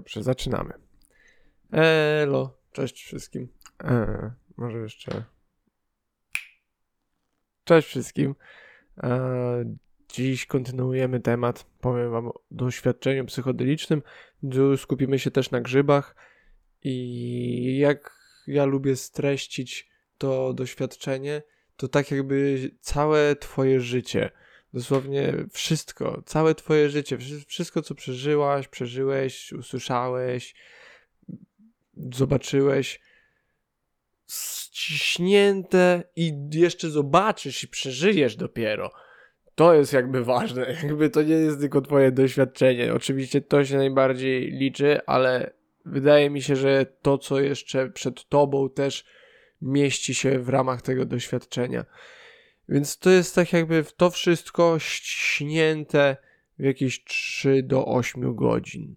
Dobrze, zaczynamy. Elo, cześć wszystkim. E, może jeszcze. Cześć wszystkim. E, dziś kontynuujemy temat. Powiem Wam o doświadczeniu psychodelicznym. Skupimy się też na grzybach. I jak ja lubię streścić to doświadczenie, to tak jakby całe Twoje życie dosłownie wszystko, całe twoje życie, wszystko co przeżyłaś, przeżyłeś, usłyszałeś, zobaczyłeś, ściśnięte i jeszcze zobaczysz i przeżyjesz dopiero. To jest jakby ważne, jakby to nie jest tylko twoje doświadczenie. Oczywiście to się najbardziej liczy, ale wydaje mi się, że to co jeszcze przed tobą też mieści się w ramach tego doświadczenia. Więc to jest tak jakby to wszystko ściśnięte w jakieś 3 do 8 godzin.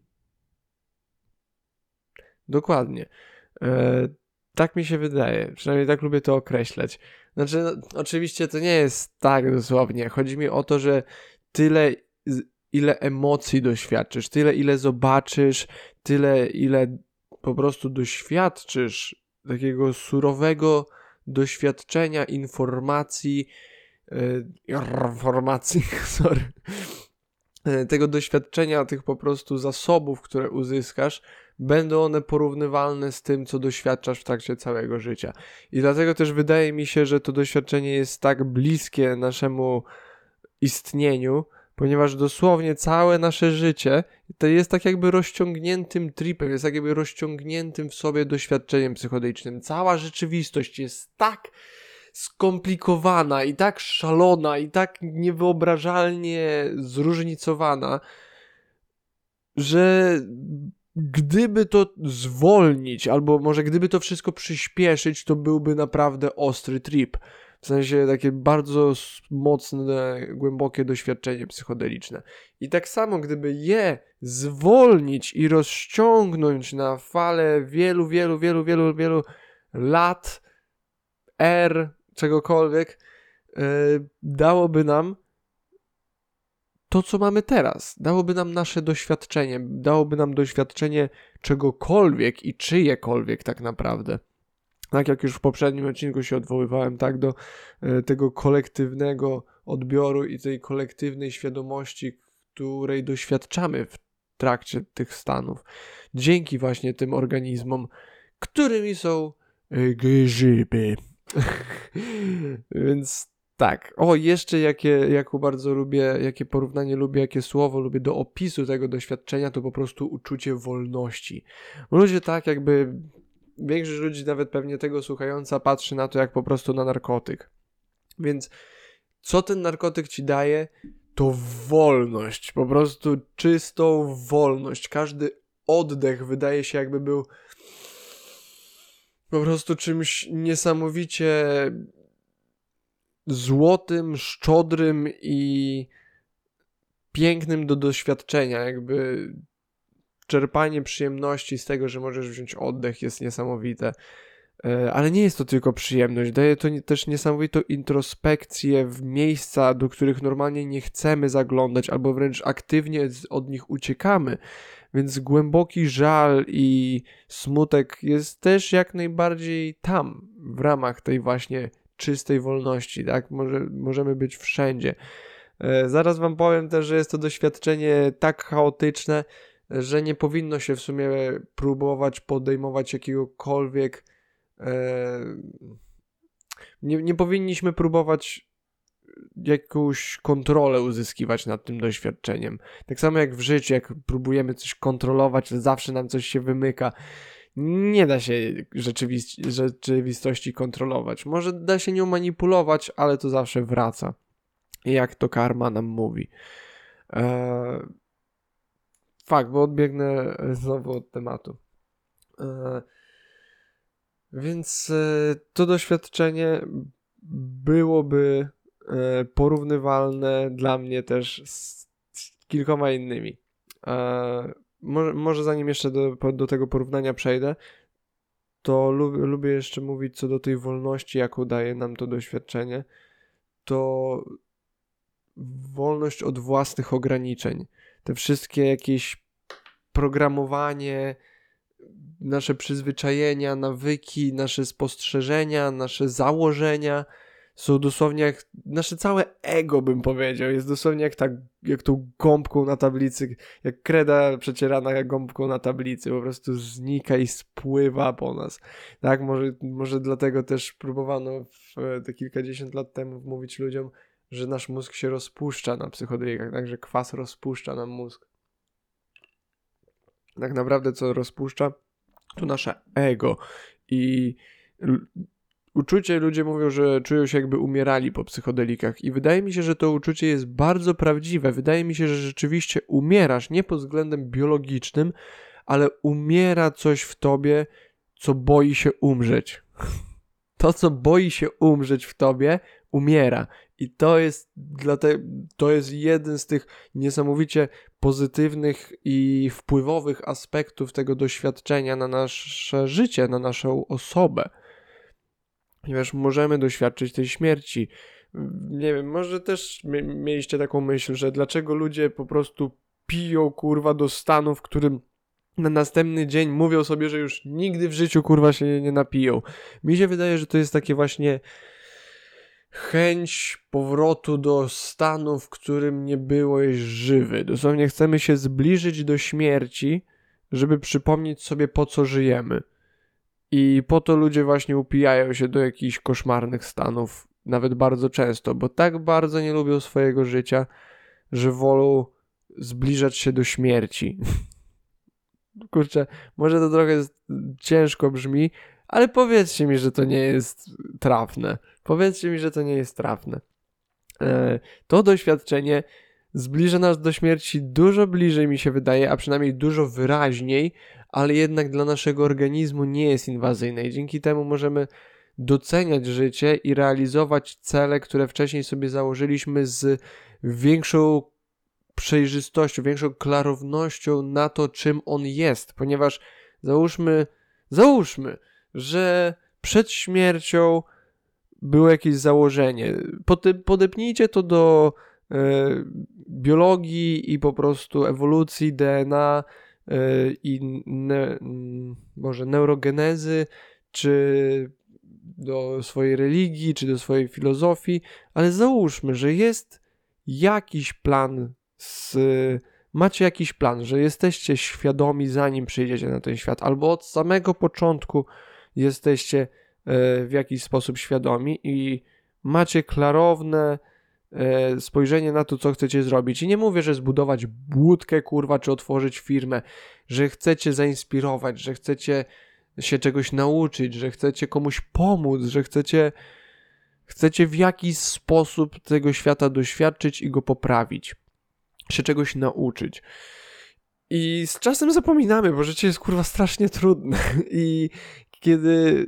Dokładnie. E, tak mi się wydaje. Przynajmniej tak lubię to określać. Znaczy, no, oczywiście to nie jest tak dosłownie. Chodzi mi o to, że tyle, ile emocji doświadczysz, tyle, ile zobaczysz, tyle, ile po prostu doświadczysz takiego surowego doświadczenia, informacji, yy, informacji, sorry, e, tego doświadczenia, tych po prostu zasobów, które uzyskasz, będą one porównywalne z tym, co doświadczasz w trakcie całego życia. I dlatego też wydaje mi się, że to doświadczenie jest tak bliskie naszemu istnieniu, ponieważ dosłownie całe nasze życie to jest tak jakby rozciągniętym tripem, jest tak jakby rozciągniętym w sobie doświadczeniem psychodelicznym. Cała rzeczywistość jest tak skomplikowana i tak szalona i tak niewyobrażalnie zróżnicowana, że gdyby to zwolnić, albo może gdyby to wszystko przyspieszyć, to byłby naprawdę ostry trip. W sensie takie bardzo mocne, głębokie doświadczenie psychodeliczne. I tak samo, gdyby je zwolnić i rozciągnąć na falę wielu, wielu, wielu, wielu, wielu lat, R, czegokolwiek, yy, dałoby nam to, co mamy teraz. Dałoby nam nasze doświadczenie, dałoby nam doświadczenie czegokolwiek i czyjekolwiek tak naprawdę tak jak już w poprzednim odcinku się odwoływałem, tak, do e, tego kolektywnego odbioru i tej kolektywnej świadomości, której doświadczamy w trakcie tych stanów. Dzięki właśnie tym organizmom, którymi są e, grzyby. Więc tak. O, jeszcze jakie, jaką bardzo lubię, jakie porównanie lubię, jakie słowo lubię do opisu tego doświadczenia, to po prostu uczucie wolności. Ludzie tak jakby większość ludzi, nawet pewnie tego słuchająca, patrzy na to jak po prostu na narkotyk. Więc co ten narkotyk ci daje? To wolność, po prostu czystą wolność. Każdy oddech wydaje się jakby był po prostu czymś niesamowicie złotym, szczodrym i pięknym do doświadczenia. Jakby czerpanie przyjemności z tego, że możesz wziąć oddech jest niesamowite. E, ale nie jest to tylko przyjemność, daje to też niesamowitą introspekcję w miejsca, do których normalnie nie chcemy zaglądać, albo wręcz aktywnie od nich uciekamy. Więc głęboki żal i smutek jest też jak najbardziej tam, w ramach tej właśnie czystej wolności, tak? Może, możemy być wszędzie. E, zaraz Wam powiem też, że jest to doświadczenie tak chaotyczne, że nie powinno się w sumie próbować podejmować jakiegokolwiek. E, nie, nie powinniśmy próbować jakąś kontrolę uzyskiwać nad tym doświadczeniem. Tak samo jak w życiu, jak próbujemy coś kontrolować, zawsze nam coś się wymyka. Nie da się rzeczywistości, rzeczywistości kontrolować. Może da się nią manipulować, ale to zawsze wraca. Jak to karma nam mówi. Eee, Fakt, bo odbiegnę e, znowu od tematu. E, więc e, to doświadczenie byłoby porównywalne dla mnie też z kilkoma innymi. Może, zanim jeszcze do, do tego porównania przejdę, to lubię, lubię jeszcze mówić co do tej wolności, jaką daje nam to doświadczenie. To wolność od własnych ograniczeń te wszystkie jakieś programowanie, nasze przyzwyczajenia, nawyki, nasze spostrzeżenia, nasze założenia są dosłownie jak nasze całe ego, bym powiedział. Jest dosłownie jak, ta, jak tą gąbką na tablicy, jak kreda przecierana gąbką na tablicy. Po prostu znika i spływa po nas. Tak, może, może dlatego też próbowano w, te kilkadziesiąt lat temu mówić ludziom, że nasz mózg się rozpuszcza na psychodelikach, tak, że kwas rozpuszcza nam mózg. Tak naprawdę co rozpuszcza? To nasze ego. I uczucie, ludzie mówią, że czują się jakby umierali po psychodelikach i wydaje mi się, że to uczucie jest bardzo prawdziwe. Wydaje mi się, że rzeczywiście umierasz nie pod względem biologicznym, ale umiera coś w tobie, co boi się umrzeć. To, co boi się umrzeć w tobie, umiera. I to jest, dlatego, to jest jeden z tych niesamowicie pozytywnych i wpływowych aspektów tego doświadczenia na nasze życie, na naszą osobę ponieważ możemy doświadczyć tej śmierci. Nie wiem, może też mieliście taką myśl, że dlaczego ludzie po prostu piją kurwa do stanu, w którym na następny dzień mówią sobie, że już nigdy w życiu kurwa się nie napiją. Mi się wydaje, że to jest takie właśnie chęć powrotu do stanu, w którym nie byłeś żywy. Dosłownie chcemy się zbliżyć do śmierci, żeby przypomnieć sobie po co żyjemy. I po to ludzie właśnie upijają się do jakichś koszmarnych stanów, nawet bardzo często, bo tak bardzo nie lubią swojego życia, że wolą zbliżać się do śmierci. Kurczę, może to trochę ciężko brzmi, ale powiedzcie mi, że to nie jest trafne. Powiedzcie mi, że to nie jest trafne. E, to doświadczenie zbliża nas do śmierci dużo bliżej, mi się wydaje, a przynajmniej dużo wyraźniej, ale jednak dla naszego organizmu nie jest inwazyjne i dzięki temu możemy doceniać życie i realizować cele, które wcześniej sobie założyliśmy z większą przejrzystością, większą klarownością na to, czym on jest, ponieważ załóżmy, załóżmy, że przed śmiercią było jakieś założenie. Podepnijcie to do e, biologii i po prostu ewolucji DNA, E, i ne, może neurogenezy, czy do swojej religii, czy do swojej filozofii, ale załóżmy, że jest jakiś plan z, macie jakiś plan, że jesteście świadomi zanim przyjdziecie na ten świat, albo od samego początku jesteście e, w jakiś sposób świadomi i macie klarowne E, spojrzenie na to, co chcecie zrobić. I nie mówię, że zbudować budkę, kurwa, czy otworzyć firmę, że chcecie zainspirować, że chcecie się czegoś nauczyć, że chcecie komuś pomóc, że chcecie, chcecie w jakiś sposób tego świata doświadczyć i go poprawić, się czegoś nauczyć. I z czasem zapominamy, bo życie jest kurwa strasznie trudne i kiedy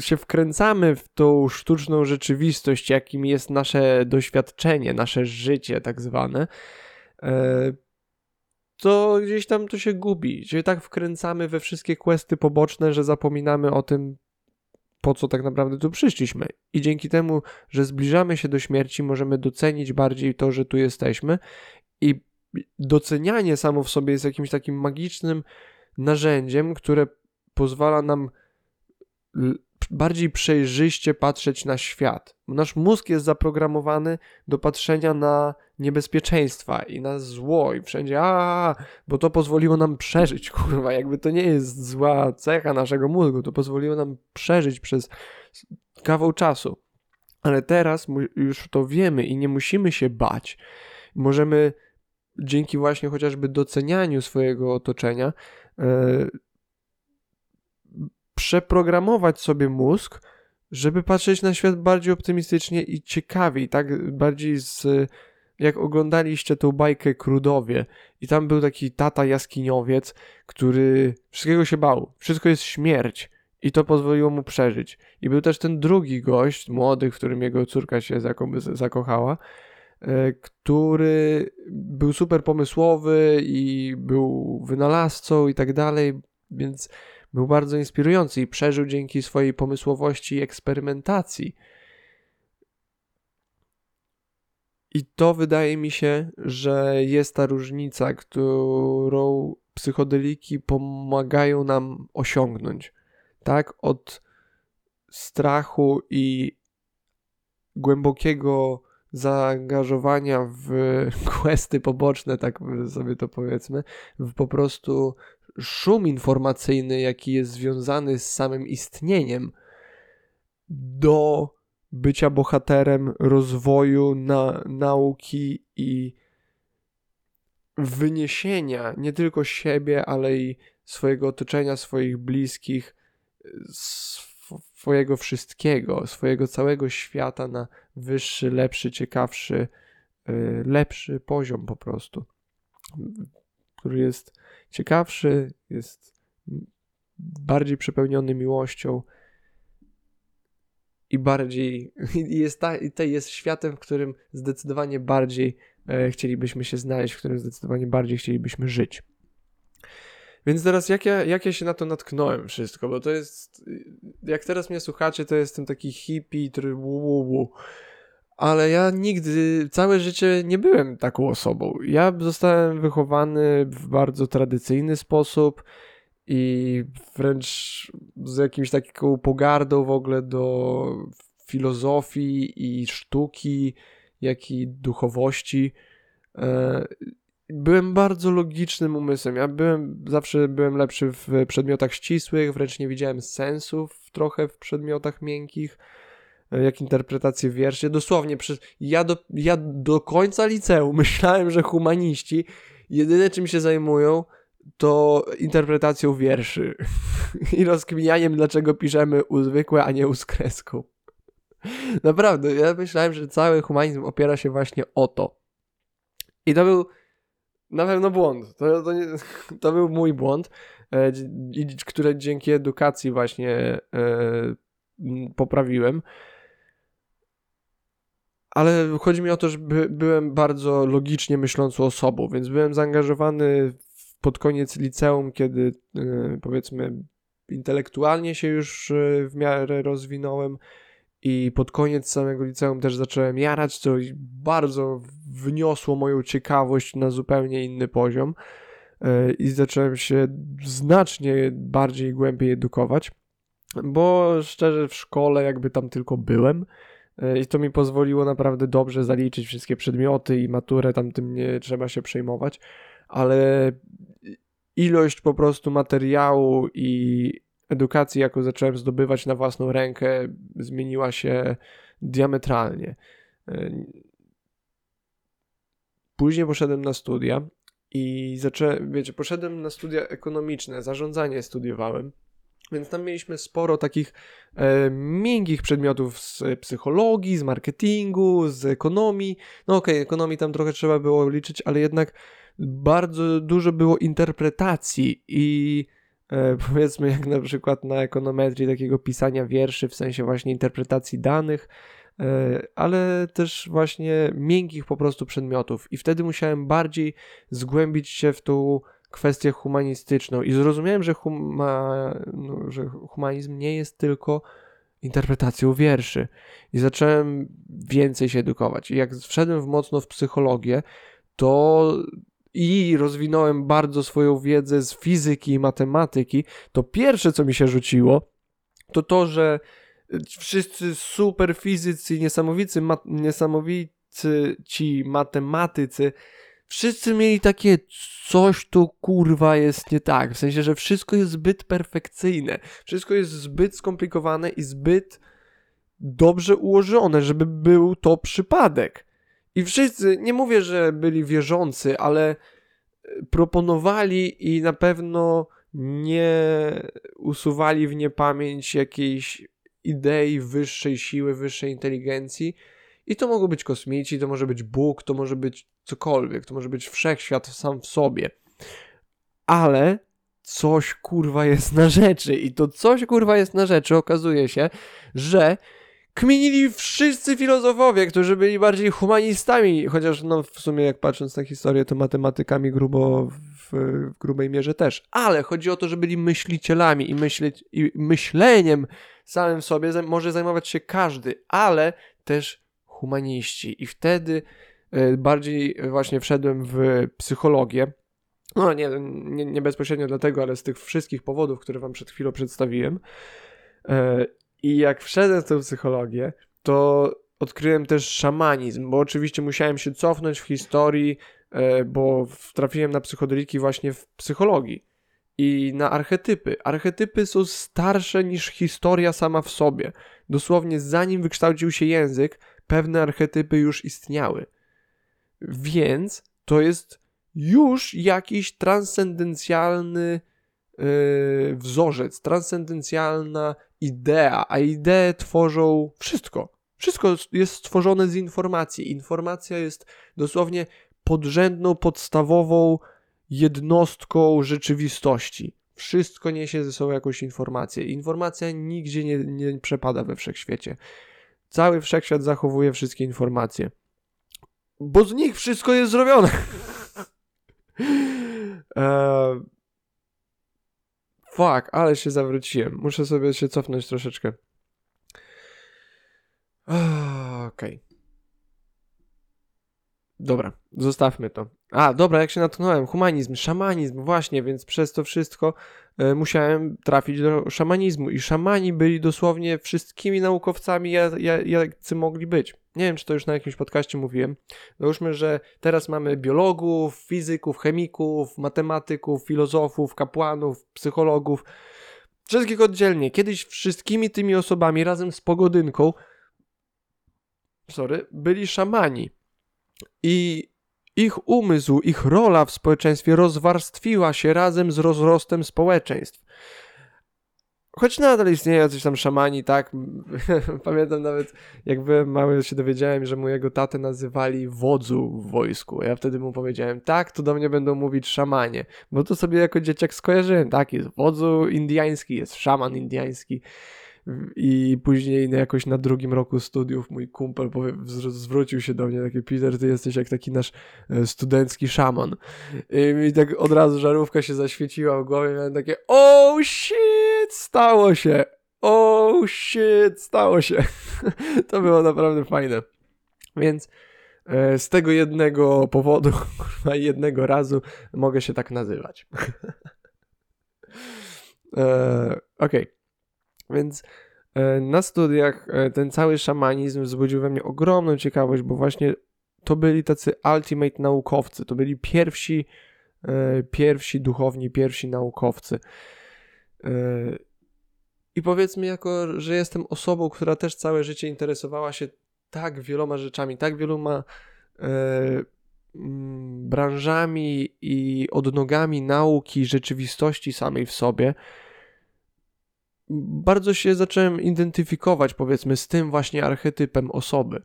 się wkręcamy w tą sztuczną rzeczywistość, jakim jest nasze doświadczenie, nasze życie, tak zwane, e, to gdzieś tam to się gubi. Się tak wkręcamy we wszystkie questy poboczne, że zapominamy o tym, po co tak naprawdę tu przyszliśmy. I dzięki temu, że zbliżamy się do śmierci, możemy docenić bardziej to, że tu jesteśmy. I docenianie samo w sobie jest jakimś takim magicznym narzędziem, które pozwala nam bardziej przejrzyście patrzeć na świat. Nasz mózg jest zaprogramowany do patrzenia na niebezpieczeństwa i na zło i wszędzie a, bo to pozwoliło nam przeżyć, kurwa, jakby to nie jest zła cecha naszego mózgu, to pozwoliło nam przeżyć przez kawał czasu. Ale teraz już to wiemy i nie musimy się bać. Możemy dzięki właśnie chociażby docenianiu swojego otoczenia yy, przeprogramować sobie mózg, żeby patrzeć na świat bardziej optymistycznie i ciekawiej, tak bardziej z jak oglądaliście tą bajkę Krudowie. I tam był taki tata jaskiniowiec, który wszystkiego się bał, wszystko jest śmierć. I to pozwoliło mu przeżyć. I był też ten drugi gość, młody, w którym jego córka się zakochała, e, który był super pomysłowy i był wynalazcą i tak dalej, więc był bardzo inspirujący i przeżył dzięki swojej pomysłowości i eksperymentacji. I to wydaje mi się, że jest ta różnica, którą psychodeliki pomagają nam osiągnąć. Tak? Od strachu i głębokiego zaangażowania w questy poboczne, tak sobie to powiedzmy, w po prostu szum informacyjny, jaki jest związany z samym istnieniem, do bycia bohaterem rozwoju na, nauki i wyniesienia nie tylko siebie, ale i swojego otoczenia, swoich bliskich, swojego wszystkiego, swojego całego świata na wyższy, lepszy, ciekawszy, y, lepszy poziom po prostu, który jest ciekawszy, jest bardziej przepełniony miłością i bardziej jest, ta, jest światem, w którym zdecydowanie bardziej e, chcielibyśmy się znaleźć, w którym zdecydowanie bardziej chcielibyśmy żyć. Więc teraz jak ja, jak ja się na to natknąłem wszystko, bo to jest, jak teraz mnie słuchacie, to jestem taki hippie, który wu, wu, wu. Ale ja nigdy, całe życie nie byłem taką osobą. Ja zostałem wychowany w bardzo tradycyjny sposób i wręcz z jakimś taką pogardą w ogóle do filozofii i sztuki, jak i duchowości. E, byłem bardzo logicznym umysłem. Ja byłem, zawsze byłem lepszy w przedmiotach ścisłych, wręcz nie widziałem sensów trochę w przedmiotach miękkich, jak interpretację wierszy. Dosłownie, przez, ja, do, ja do końca liceum myślałem, że humaniści jedyne czym się zajmują, to interpretacją wierszy i rozkminianiem, dlaczego piszemy u zwykłe, a nie u z. Naprawdę, ja myślałem, że cały humanizm opiera się właśnie o to. I to był na pewno błąd. To, to, nie, to był mój błąd, e, który dzięki edukacji właśnie e, poprawiłem. Ale chodzi mi o to, że by, byłem bardzo logicznie myślącą osobą, więc byłem zaangażowany pod koniec liceum, kiedy e, powiedzmy intelektualnie się już w miarę rozwinąłem i pod koniec samego liceum też zacząłem jarać, co bardzo wniosło moją ciekawość na zupełnie inny poziom e, i zacząłem się znacznie bardziej głębiej edukować, bo szczerze w szkole jakby tam tylko byłem i to mi pozwoliło naprawdę dobrze zaliczyć wszystkie przedmioty i maturę, tam tym nie trzeba się przejmować, ale ilość po prostu materiału i edukacji, jaką zacząłem zdobywać na własną rękę, zmieniła się diametralnie. E, później poszedłem na studia i zacząłem, wiecie, poszedłem na studia ekonomiczne, zarządzanie studiowałem. Więc tam mieliśmy sporo takich e, miękkich przedmiotów z psychologii, z marketingu, z ekonomii. No okej, okay, ekonomii tam trochę trzeba było liczyć, ale jednak bardzo dużo było interpretacji i e, powiedzmy jak na przykład na ekonometrii takiego pisania wierszy w sensie właśnie interpretacji danych, e, ale też właśnie miękkich po prostu przedmiotów i wtedy musiałem bardziej zgłębić się w tą kwestię humanistyczną. I zrozumiałem, że, huma, no, że humanizm nie jest tylko interpretacją wierszy. I zacząłem więcej się edukować. I jak wszedłem w mocno w psychologię, to i rozwinąłem bardzo swoją wiedzę z fizyki i matematyki, to pierwsze, co mi się rzuciło, to to, że wszyscy super fizycy, niesamowici, ma, niesamowici ci matematycy, wszyscy mieli takie coś tu kurwa jest nie tak. W sensie, że wszystko jest zbyt perfekcyjne, wszystko jest zbyt skomplikowane i zbyt dobrze ułożone, żeby był to przypadek. I wszyscy, nie mówię, że byli wierzący, ale e, proponowali i na pewno nie usuwali w niepamięć jakiejś idei wyższej siły, wyższej inteligencji. I to mogą być kosmici, to może być Bóg, to może być cokolwiek, to może być wszechświat sam w sobie. Ale coś kurwa jest na rzeczy. I to coś kurwa jest na rzeczy okazuje się, że kminili wszyscy filozofowie, którzy byli bardziej humanistami, chociaż no w sumie jak patrząc na historię, to matematykami grubo w, w grubej mierze też. Ale chodzi o to, że byli myślicielami i, myśleć, i myśleniem samym sobie może zajmować się każdy, ale też humaniści. I wtedy bardziej właśnie wszedłem w psychologię, No nie, nie, nie bezpośrednio dlatego, ale z tych wszystkich powodów, które wam przed chwilą przedstawiłem. E, I jak wszedłem w tę psychologię, to odkryłem też szamanizm, bo oczywiście musiałem się cofnąć w historii, e, bo trafiłem na psychodeliki właśnie w psychologii i na archetypy. Archetypy są starsze niż historia sama w sobie. Dosłownie zanim wykształcił się język, pewne archetypy już istniały. Więc to jest już jakiś transcendencjalny yy, wzorzec, transcendencjalna idea, a idee tworzą wszystko. Wszystko jest stworzone z informacji. Informacja jest dosłownie podrzędną, podstawową jednostką rzeczywistości. Wszystko niesie ze sobą jakąś informację. Informacja nigdzie nie, nie przepada we wszechświecie. Cały wszechświat zachowuje wszystkie informacje. Bo z nich wszystko jest zrobione. eee... Fuck, ale się zawróciłem. Muszę sobie się cofnąć troszeczkę. Okej. Okay. Dobra, zostawmy to. A, dobra, jak się natknąłem, humanizm, szamanizm, właśnie, więc przez to wszystko e, musiałem trafić do szamanizmu i szamani byli dosłownie wszystkimi naukowcami, jacy mogli być. Nie wiem, czy to już na jakimś podcaście mówiłem. Załóżmy, że teraz mamy biologów, fizyków, chemików, matematyków, filozofów, kapłanów, psychologów, wszystkich oddzielnie. Kiedyś wszystkimi tymi osobami razem z pogodynką sorry, byli szamani. I ich umysł, ich rola w społeczeństwie rozwarstwiła się razem z rozrostem społeczeństw. Choć nadal istnieją jacyś tam szamani, tak? Pamiętam nawet, jak byłem mały, się dowiedziałem, że mojego tatę nazywali wodzu w wojsku. Ja wtedy mu powiedziałem, tak, to do mnie będą mówić szamanie. Bo to sobie jako dzieciak skojarzyłem, tak? Jest wodzu indiański, jest szaman indiański. I później jakoś na drugim roku studiów mój kumpel powie, zwrócił się do mnie, taki Peter, ty jesteś jak taki nasz e, studencki szaman. I tak od razu żarówka się zaświeciła w głowie, miałem takie oh shit, stało się, oh shit, stało się. to było naprawdę fajne. Więc e, z tego jednego powodu, jednego razu mogę się tak nazywać. e, Okej. Okay. Więc e, na studiach e, ten cały szamanizm wzbudził we mnie ogromną ciekawość, bo właśnie to byli tacy ultimate naukowcy, to byli pierwsi, e, pierwsi duchowni, pierwsi naukowcy. I powiedzmy, jako że jestem osobą, która też całe życie interesowała się tak wieloma rzeczami, tak wieloma branżami i odnogami nauki, rzeczywistości samej w sobie, bardzo się zacząłem identyfikować, powiedzmy, z tym właśnie archetypem osoby.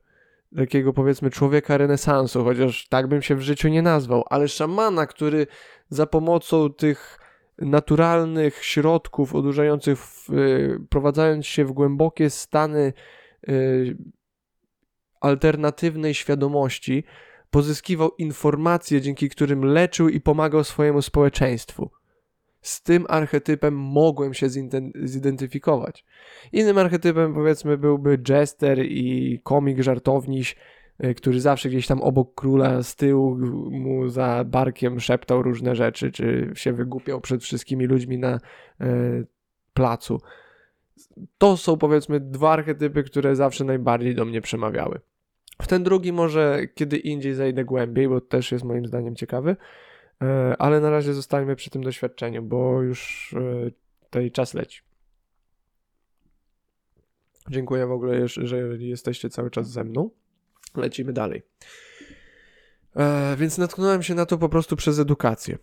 Takiego, powiedzmy, człowieka renesansu, chociaż tak bym się w życiu nie nazwał, ale szamana, który za pomocą tych naturalnych środków odurzających, wprowadzając się w głębokie stany y, alternatywnej świadomości, pozyskiwał informacje, dzięki którym leczył i pomagał swojemu społeczeństwu z tym archetypem mogłem się zidentyfikować. Innym archetypem powiedzmy byłby jester i komik żartowniś, e, który zawsze gdzieś tam obok króla z tyłu mu za barkiem szeptał różne rzeczy, czy się wygłupiał przed wszystkimi ludźmi na e, placu. To są powiedzmy dwa archetypy, które zawsze najbardziej do mnie przemawiały. W ten drugi może kiedy indziej zajdę głębiej, bo też jest moim zdaniem ciekawy. E, ale na razie zostańmy przy tym doświadczeniu, bo już e, tutaj czas leci. Dziękuję w ogóle, że jesteście cały czas ze mną. Lecimy dalej. E, więc natknąłem się na to po prostu przez edukację.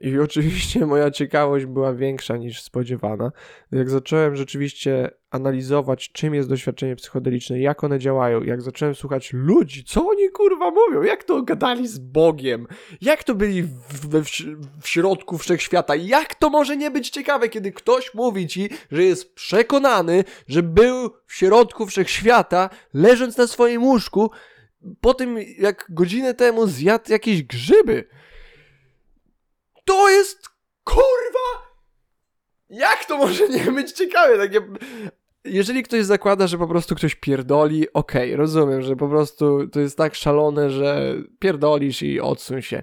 I oczywiście moja ciekawość była większa niż spodziewana. Jak zacząłem rzeczywiście analizować, czym jest doświadczenie psychodeliczne, jak one działają, jak zacząłem słuchać ludzi, co oni kurwa mówią, jak to gadali z Bogiem, jak to byli w, w, w środku wszechświata, jak to może nie być ciekawe, kiedy ktoś mówi ci, że jest przekonany, że był w środku wszechświata, leżąc na swoim łóżku, po tym jak godzinę temu zjadł jakieś grzyby. To jest kurwa! Jak to może nie być ciekawe? Takie... Jeżeli ktoś zakłada, że po prostu ktoś pierdoli, okej, okay, rozumiem, że po prostu to jest tak szalone, że pierdolisz i odsuń się.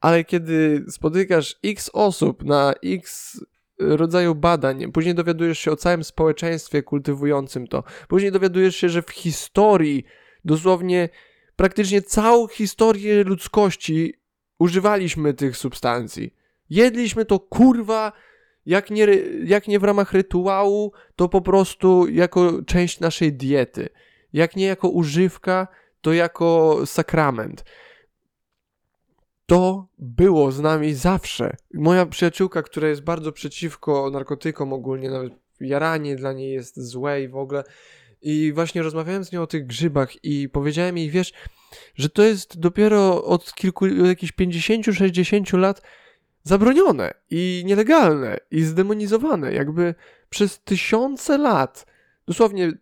ale kiedy spotykasz x osób na x rodzaju badań, później dowiadujesz się o całym społeczeństwie kultywującym to, później dowiadujesz się, że w historii dosłownie praktycznie całą historię ludzkości używaliśmy tych substancji. Jedliśmy to kurwa, jak nie, jak nie w ramach rytuału, to po prostu jako część naszej diety. Jak nie jako używka, to jako sakrament. To było z nami zawsze. Moja przyjaciółka, która jest bardzo przeciwko narkotykom ogólnie, nawet jaranie dla niej jest złe i w ogóle. I właśnie rozmawiałem z nią o tych grzybach i powiedziałem jej, wiesz, że to jest dopiero od kilku, jakichś 50-60 lat zabronione i nielegalne i zdemonizowane. Jakby przez tysiące lat, dosłownie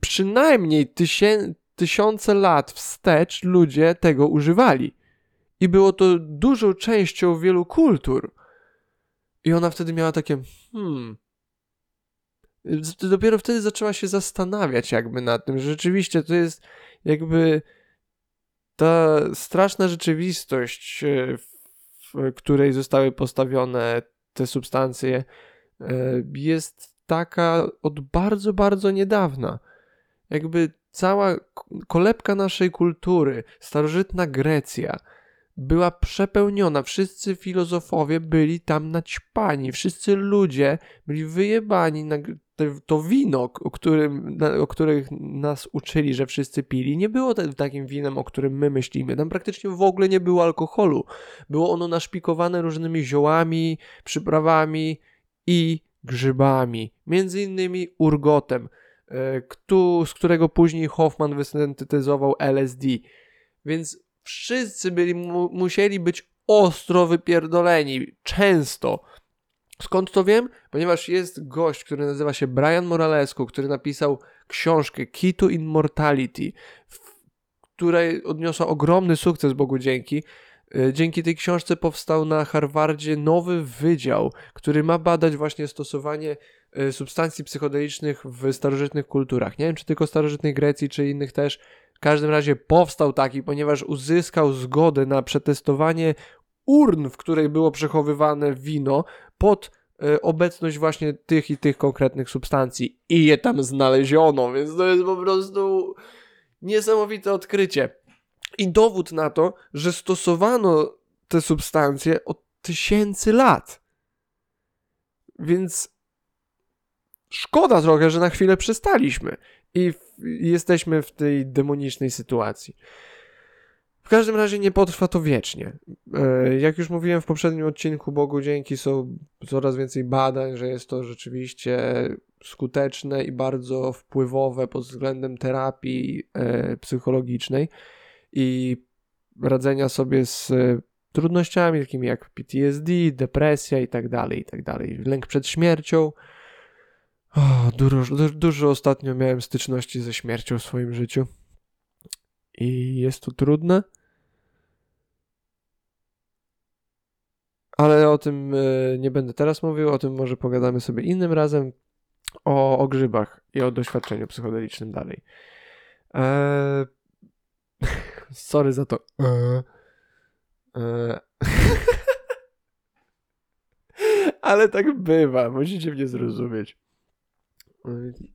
przynajmniej tysię, tysiące lat wstecz ludzie tego używali. I było to dużą częścią wielu kultur. I ona wtedy miała takie, hmm. Dopiero wtedy zaczęła się zastanawiać, jakby nad tym, że rzeczywiście to jest jakby ta straszna rzeczywistość, e, w której zostały postawione te substancje, e, jest taka od bardzo, bardzo niedawna. Jakby cała kolebka naszej kultury, starożytna Grecja, była przepełniona. Wszyscy filozofowie byli tam naćpani. Wszyscy ludzie byli wyjebani na to wino, o, którym, o których nas uczyli, że wszyscy pili, nie było takim winem, o którym my myślimy. Tam praktycznie w ogóle nie było alkoholu. Było ono naszpikowane różnymi ziołami, przyprawami i grzybami. Między innymi urgotem, e, z którego później Hoffman wysyntetyzował LSD. Więc wszyscy byli, mu, musieli być ostro wypierdoleni, często. Skąd to wiem? Ponieważ jest gość, który nazywa się Brian Moralescu, który napisał książkę Key to Immortality, w której odniosła ogromny sukces, Bogu dzięki. E, dzięki tej książce powstał na Harvardzie nowy wydział, który ma badać właśnie stosowanie e, substancji psychodelicznych w starożytnych kulturach. Nie wiem, czy tylko starożytnej Grecji, czy innych też. W każdym razie powstał taki, ponieważ uzyskał zgodę na przetestowanie urn, w której było przechowywane wino, pod e, obecność właśnie tych i tych konkretnych substancji i je tam znaleziono, więc to jest po prostu niesamowite odkrycie. I dowód na to, że stosowano te substancje od tysięcy lat. Więc szkoda trochę, że na chwilę przestaliśmy i jesteśmy w tej demonicznej sytuacji. W każdym razie nie potrwa to wiecznie. E, jak już mówiłem w poprzednim odcinku, Bogu dzięki są coraz więcej badań, że jest to rzeczywiście skuteczne i bardzo wpływowe pod względem terapii e, psychologicznej i radzenia sobie z trudnościami takimi jak PTSD, depresja i tak dalej, i tak. Lęk przed śmiercią. O, dużo, dużo ostatnio miałem styczności ze śmiercią w swoim życiu. I jest to trudne. Ale o tym e, nie będę teraz mówił, o tym może pogadamy sobie innym razem. O, o grzybach i o doświadczeniu psychodelicznym dalej. Eee... Sorry za to. Eee... Ale tak bywa, musicie mnie zrozumieć.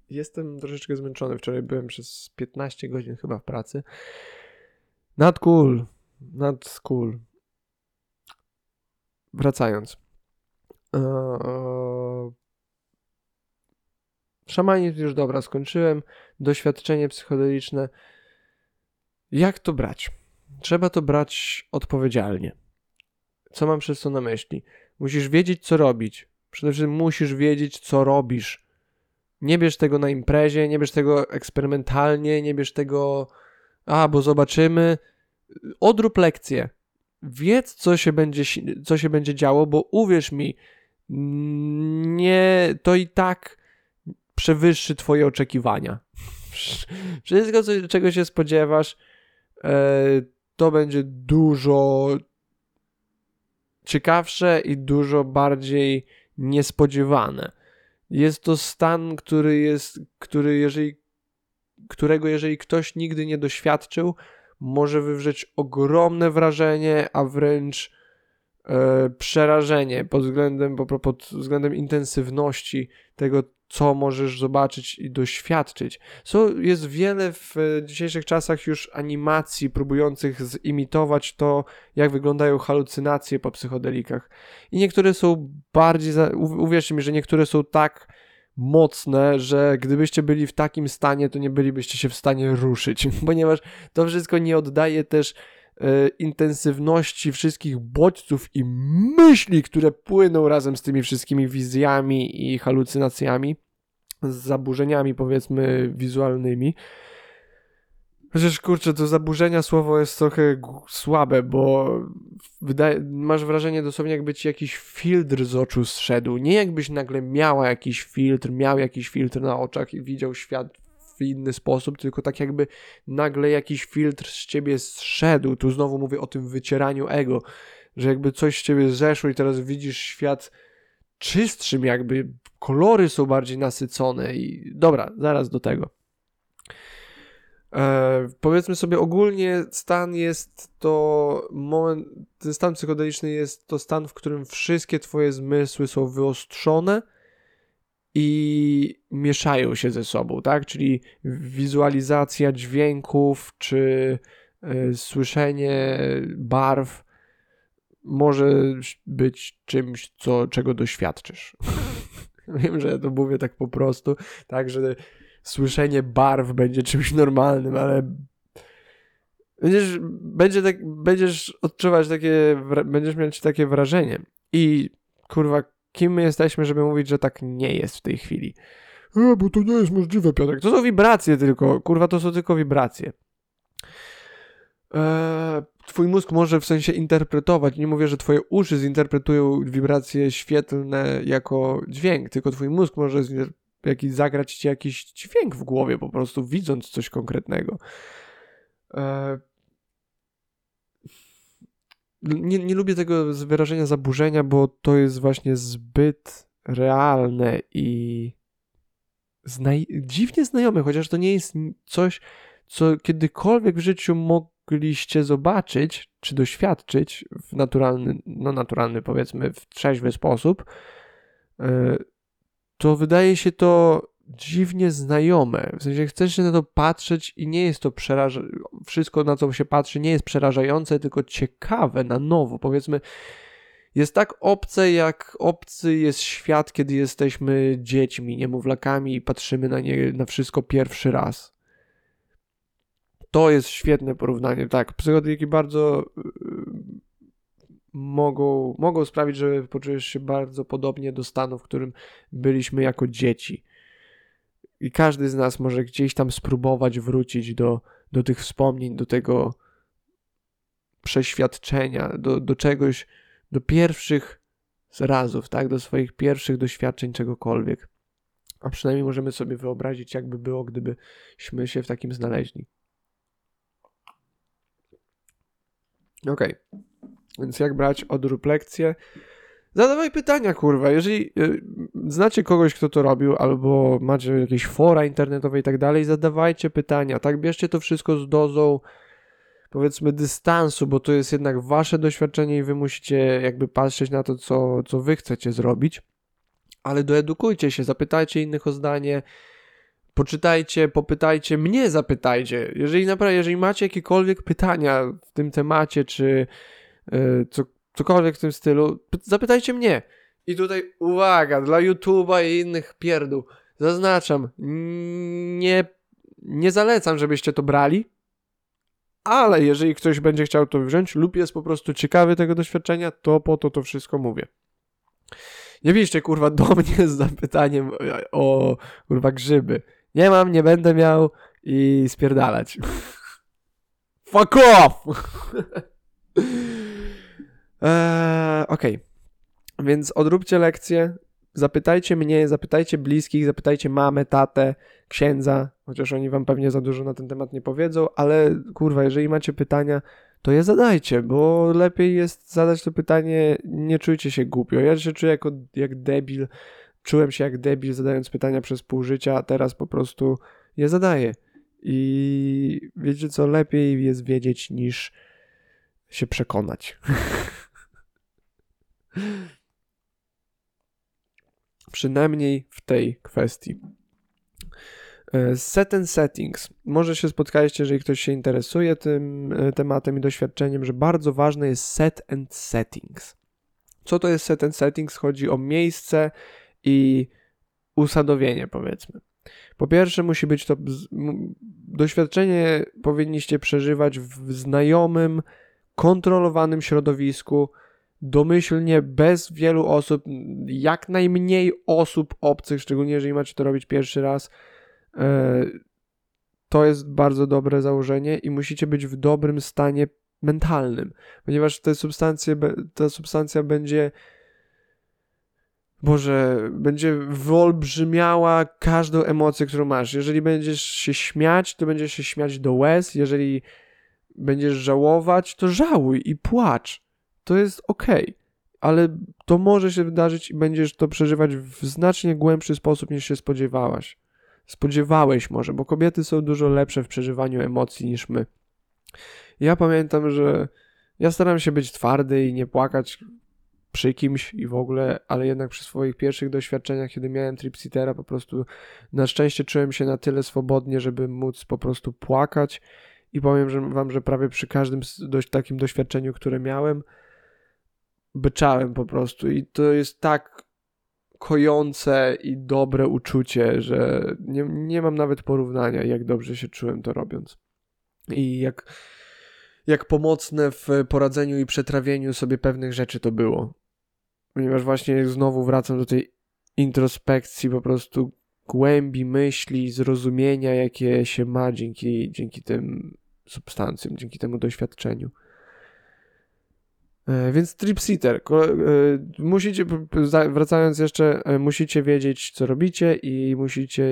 Jestem troszeczkę zmęczony. Wczoraj byłem przez 15 godzin chyba w pracy. Not cool. Not cool wracając. Eee, szamanizm już dobra, skończyłem. Doświadczenie psychodeliczne. Jak to brać? Trzeba to brać odpowiedzialnie. Co mam przez to na myśli? Musisz wiedzieć, co robić. Przede wszystkim musisz wiedzieć, co robisz. Nie bierz tego na imprezie, nie bierz tego eksperymentalnie, nie bierz tego, a bo zobaczymy. Odrób lekcję wiedz, co się będzie, co się będzie działo, bo uwierz mi, nie, to i tak przewyższy twoje oczekiwania. Wszystko, co, czego się spodziewasz, e, to będzie dużo ciekawsze i dużo bardziej niespodziewane. Jest to stan, który jest, który jeżeli, którego jeżeli ktoś nigdy nie doświadczył, może wywrzeć ogromne wrażenie, a wręcz e, przerażenie pod względem, pod względem intensywności tego, co możesz zobaczyć i doświadczyć. So, jest wiele w dzisiejszych czasach już animacji próbujących zimitować to, jak wyglądają halucynacje po psychodelikach. I niektóre są bardziej, uwierzcie mi, że niektóre są tak mocne, że gdybyście byli w takim stanie, to nie bylibyście się w stanie ruszyć, ponieważ to wszystko nie oddaje też e, intensywności wszystkich bodźców i myśli, które płyną razem z tymi wszystkimi wizjami i halucynacjami, z zaburzeniami powiedzmy wizualnymi. Chociaż kurczę, to zaburzenia słowo jest trochę słabe, bo wydaje, masz wrażenie dosłownie jakby ci jakiś filtr z oczu zszedł. Nie jakbyś nagle miała jakiś filtr, miał jakiś filtr na oczach i widział świat w inny sposób, tylko tak jakby nagle jakiś filtr z ciebie zszedł. Tu znowu mówię o tym wycieraniu ego, że jakby coś z ciebie zeszło i teraz widzisz świat czystszym, jakby kolory są bardziej nasycone i dobra, zaraz do tego. E, powiedzmy sobie ogólnie stan jest to moment, ten stan psychodeliczny jest to stan, w którym wszystkie twoje zmysły są wyostrzone i mieszają się ze sobą, tak? Czyli wizualizacja dźwięków czy y, słyszenie barw może być czymś, co, czego doświadczysz. Wiem, że to mówię tak po prostu, tak, że słyszenie barw będzie czymś normalnym, ale będziesz, będzie tak, będziesz odczuwać takie, będziesz mieć takie wrażenie. I kurwa, kim my jesteśmy, żeby mówić, że tak nie jest w tej chwili? E, bo to nie jest możliwe, Piotrek. To są wibracje tylko, kurwa, to są tylko wibracje. Eee, twój mózg może w sensie interpretować, nie mówię, że twoje uszy zinterpretują wibracje świetlne jako dźwięk, tylko twój mózg może jakiś, zagrać ci jakiś dźwięk w głowie, po prostu widząc coś konkretnego. E, nie, nie lubię tego wyrażenia zaburzenia, bo to jest właśnie zbyt realne i dziwnie znajome, chociaż to nie jest coś, co kiedykolwiek w życiu mogliście zobaczyć czy doświadczyć w naturalny, no naturalny powiedzmy, w trzeźwy sposób. E, to wydaje się to dziwnie znajome. W sensie chcesz się na to patrzeć i nie jest to przerażające. Wszystko, na co się patrzy, nie jest przerażające, tylko ciekawe, na nowo. Powiedzmy, jest tak obce, jak obcy jest świat, kiedy jesteśmy dziećmi, niemowlakami i patrzymy na, nie, na wszystko pierwszy raz. To jest świetne porównanie. Tak, psychodeliki bardzo mogą, mogą sprawić, że poczujesz się bardzo podobnie do stanu, w którym byliśmy jako dzieci. I każdy z nas może gdzieś tam spróbować wrócić do, do tych wspomnień, do tego przeświadczenia, do, do czegoś, do pierwszych razów, tak? Do swoich pierwszych doświadczeń czegokolwiek. A przynajmniej możemy sobie wyobrazić, jakby było, gdybyśmy się w takim znaleźli. Okej. Okay. Więc jak brać odrób lekcję? Zadawaj pytania, kurwa. Jeżeli y, znacie kogoś, kto to robił, albo macie jakieś fora internetowe i tak dalej, zadawajcie pytania. Tak, bierzcie to wszystko z dozą, powiedzmy, dystansu, bo to jest jednak wasze doświadczenie i wy musicie jakby patrzeć na to, co, co wy chcecie zrobić. Ale doedukujcie się, zapytajcie innych o zdanie, poczytajcie, popytajcie, mnie zapytajcie. Jeżeli naprawdę, jeżeli macie jakiekolwiek pytania w tym temacie, czy co, cokolwiek w tym stylu, zapytajcie mnie. I tutaj uwaga, dla YouTube'a i innych pierdół. Zaznaczam, nie, nie zalecam, żebyście to brali, ale jeżeli ktoś będzie chciał to wziąć lub jest po prostu ciekawy tego doświadczenia, to po to to wszystko mówię. Nie piszcie kurwa do mnie z zapytaniem o kurwa grzyby. Nie mam, nie będę miał i spierdalać. Fuck off! Eee, Okej. Okay. Więc odróbcie lekcję. Zapytajcie mnie, zapytajcie bliskich, zapytajcie mamę, tatę, księdza, chociaż oni wam pewnie za dużo na ten temat nie powiedzą, ale kurwa, jeżeli macie pytania, to je zadajcie, bo lepiej jest zadać to pytanie, nie czujcie się głupio. Ja się czuję jako, jak debil, czułem się jak debil zadając pytania przez pół życia, a teraz po prostu je zadaję. I wiecie co, lepiej jest wiedzieć niż się przekonać. Przynajmniej w tej kwestii. E, set and settings. Może się spotkaliście, jeżeli ktoś się interesuje tym e, tematem i doświadczeniem, że bardzo ważne jest set and settings. Co to jest set and settings? Chodzi o miejsce i usadowienie, powiedzmy. Po pierwsze, musi być to doświadczenie, powinniście przeżywać w znajomym, kontrolowanym środowisku, domyślnie bez wielu osób, jak najmniej osób obcych, szczególnie jeżeli macie to robić pierwszy raz. E, to jest bardzo dobre założenie i musicie być w dobrym stanie mentalnym, ponieważ te substancje, ta substancja będzie Boże, będzie wyolbrzymiała każdą emocję, którą masz. Jeżeli będziesz się śmiać, to będziesz się śmiać do łez. Jeżeli będziesz żałować, to żałuj i płacz. To jest ok, ale to może się wydarzyć i będziesz to przeżywać w znacznie głębszy sposób niż się spodziewałaś. Spodziewałeś może, bo kobiety są dużo lepsze w przeżywaniu emocji niż my. Ja pamiętam, że ja staram się być twardy i nie płakać przy kimś i w ogóle, ale jednak przy swoich pierwszych doświadczeniach, kiedy miałem tripsitera, po prostu na szczęście czułem się na tyle swobodnie, żeby móc po prostu płakać i powiem wam, że prawie przy każdym dość takim doświadczeniu, które miałem, byczałem po prostu i to jest tak kojące i dobre uczucie, że nie, nie mam nawet porównania, jak dobrze się czułem to robiąc. I jak, jak pomocne w poradzeniu i przetrawieniu sobie pewnych rzeczy to było ponieważ właśnie znowu wracam do tej introspekcji, po prostu głębi myśli, zrozumienia, jakie się ma dzięki, dzięki tym substancjom, dzięki temu doświadczeniu. E, więc tripsitter. E, musicie, wracając jeszcze, e, musicie wiedzieć, co robicie i musicie,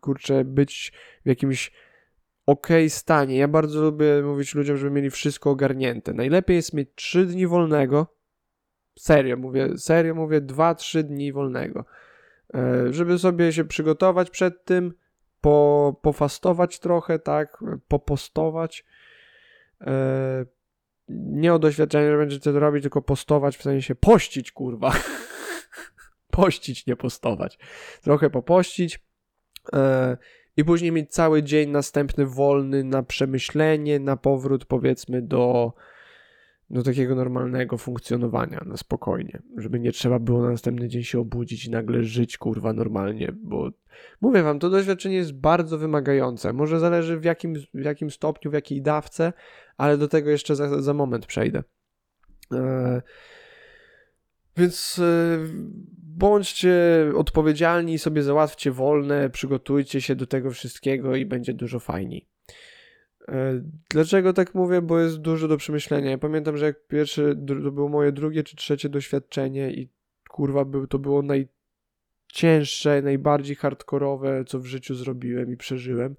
kurczę, być w jakimś ok stanie. Ja bardzo lubię mówić ludziom, żeby mieli wszystko ogarnięte. Najlepiej jest mieć 3 dni wolnego, Serio mówię, serio mówię, 2-3 dni wolnego. Żeby sobie się przygotować przed tym, po, pofastować trochę, tak, popostować. Nie o doświadczeniu, że będziecie to robić, tylko postować, w sensie pościć, kurwa. pościć, nie postować. Trochę popościć e, i później mieć cały dzień następny wolny na przemyślenie, na powrót powiedzmy do do takiego normalnego funkcjonowania na spokojnie, żeby nie trzeba było na następny dzień się obudzić i nagle żyć kurwa normalnie, bo mówię wam, to doświadczenie jest bardzo wymagające. Może zależy w jakim, w jakim stopniu, w jakiej dawce, ale do tego jeszcze za, za moment przejdę. E, więc e, bądźcie odpowiedzialni, sobie załatwcie wolne, przygotujcie się do tego wszystkiego i będzie dużo fajniej. E, dlaczego tak mówię? Bo jest dużo do przemyślenia. Ja pamiętam, że jak pierwsze, to było moje drugie czy trzecie doświadczenie i kurwa, to było najcięższe, najbardziej hardkorowe, co w życiu zrobiłem i przeżyłem.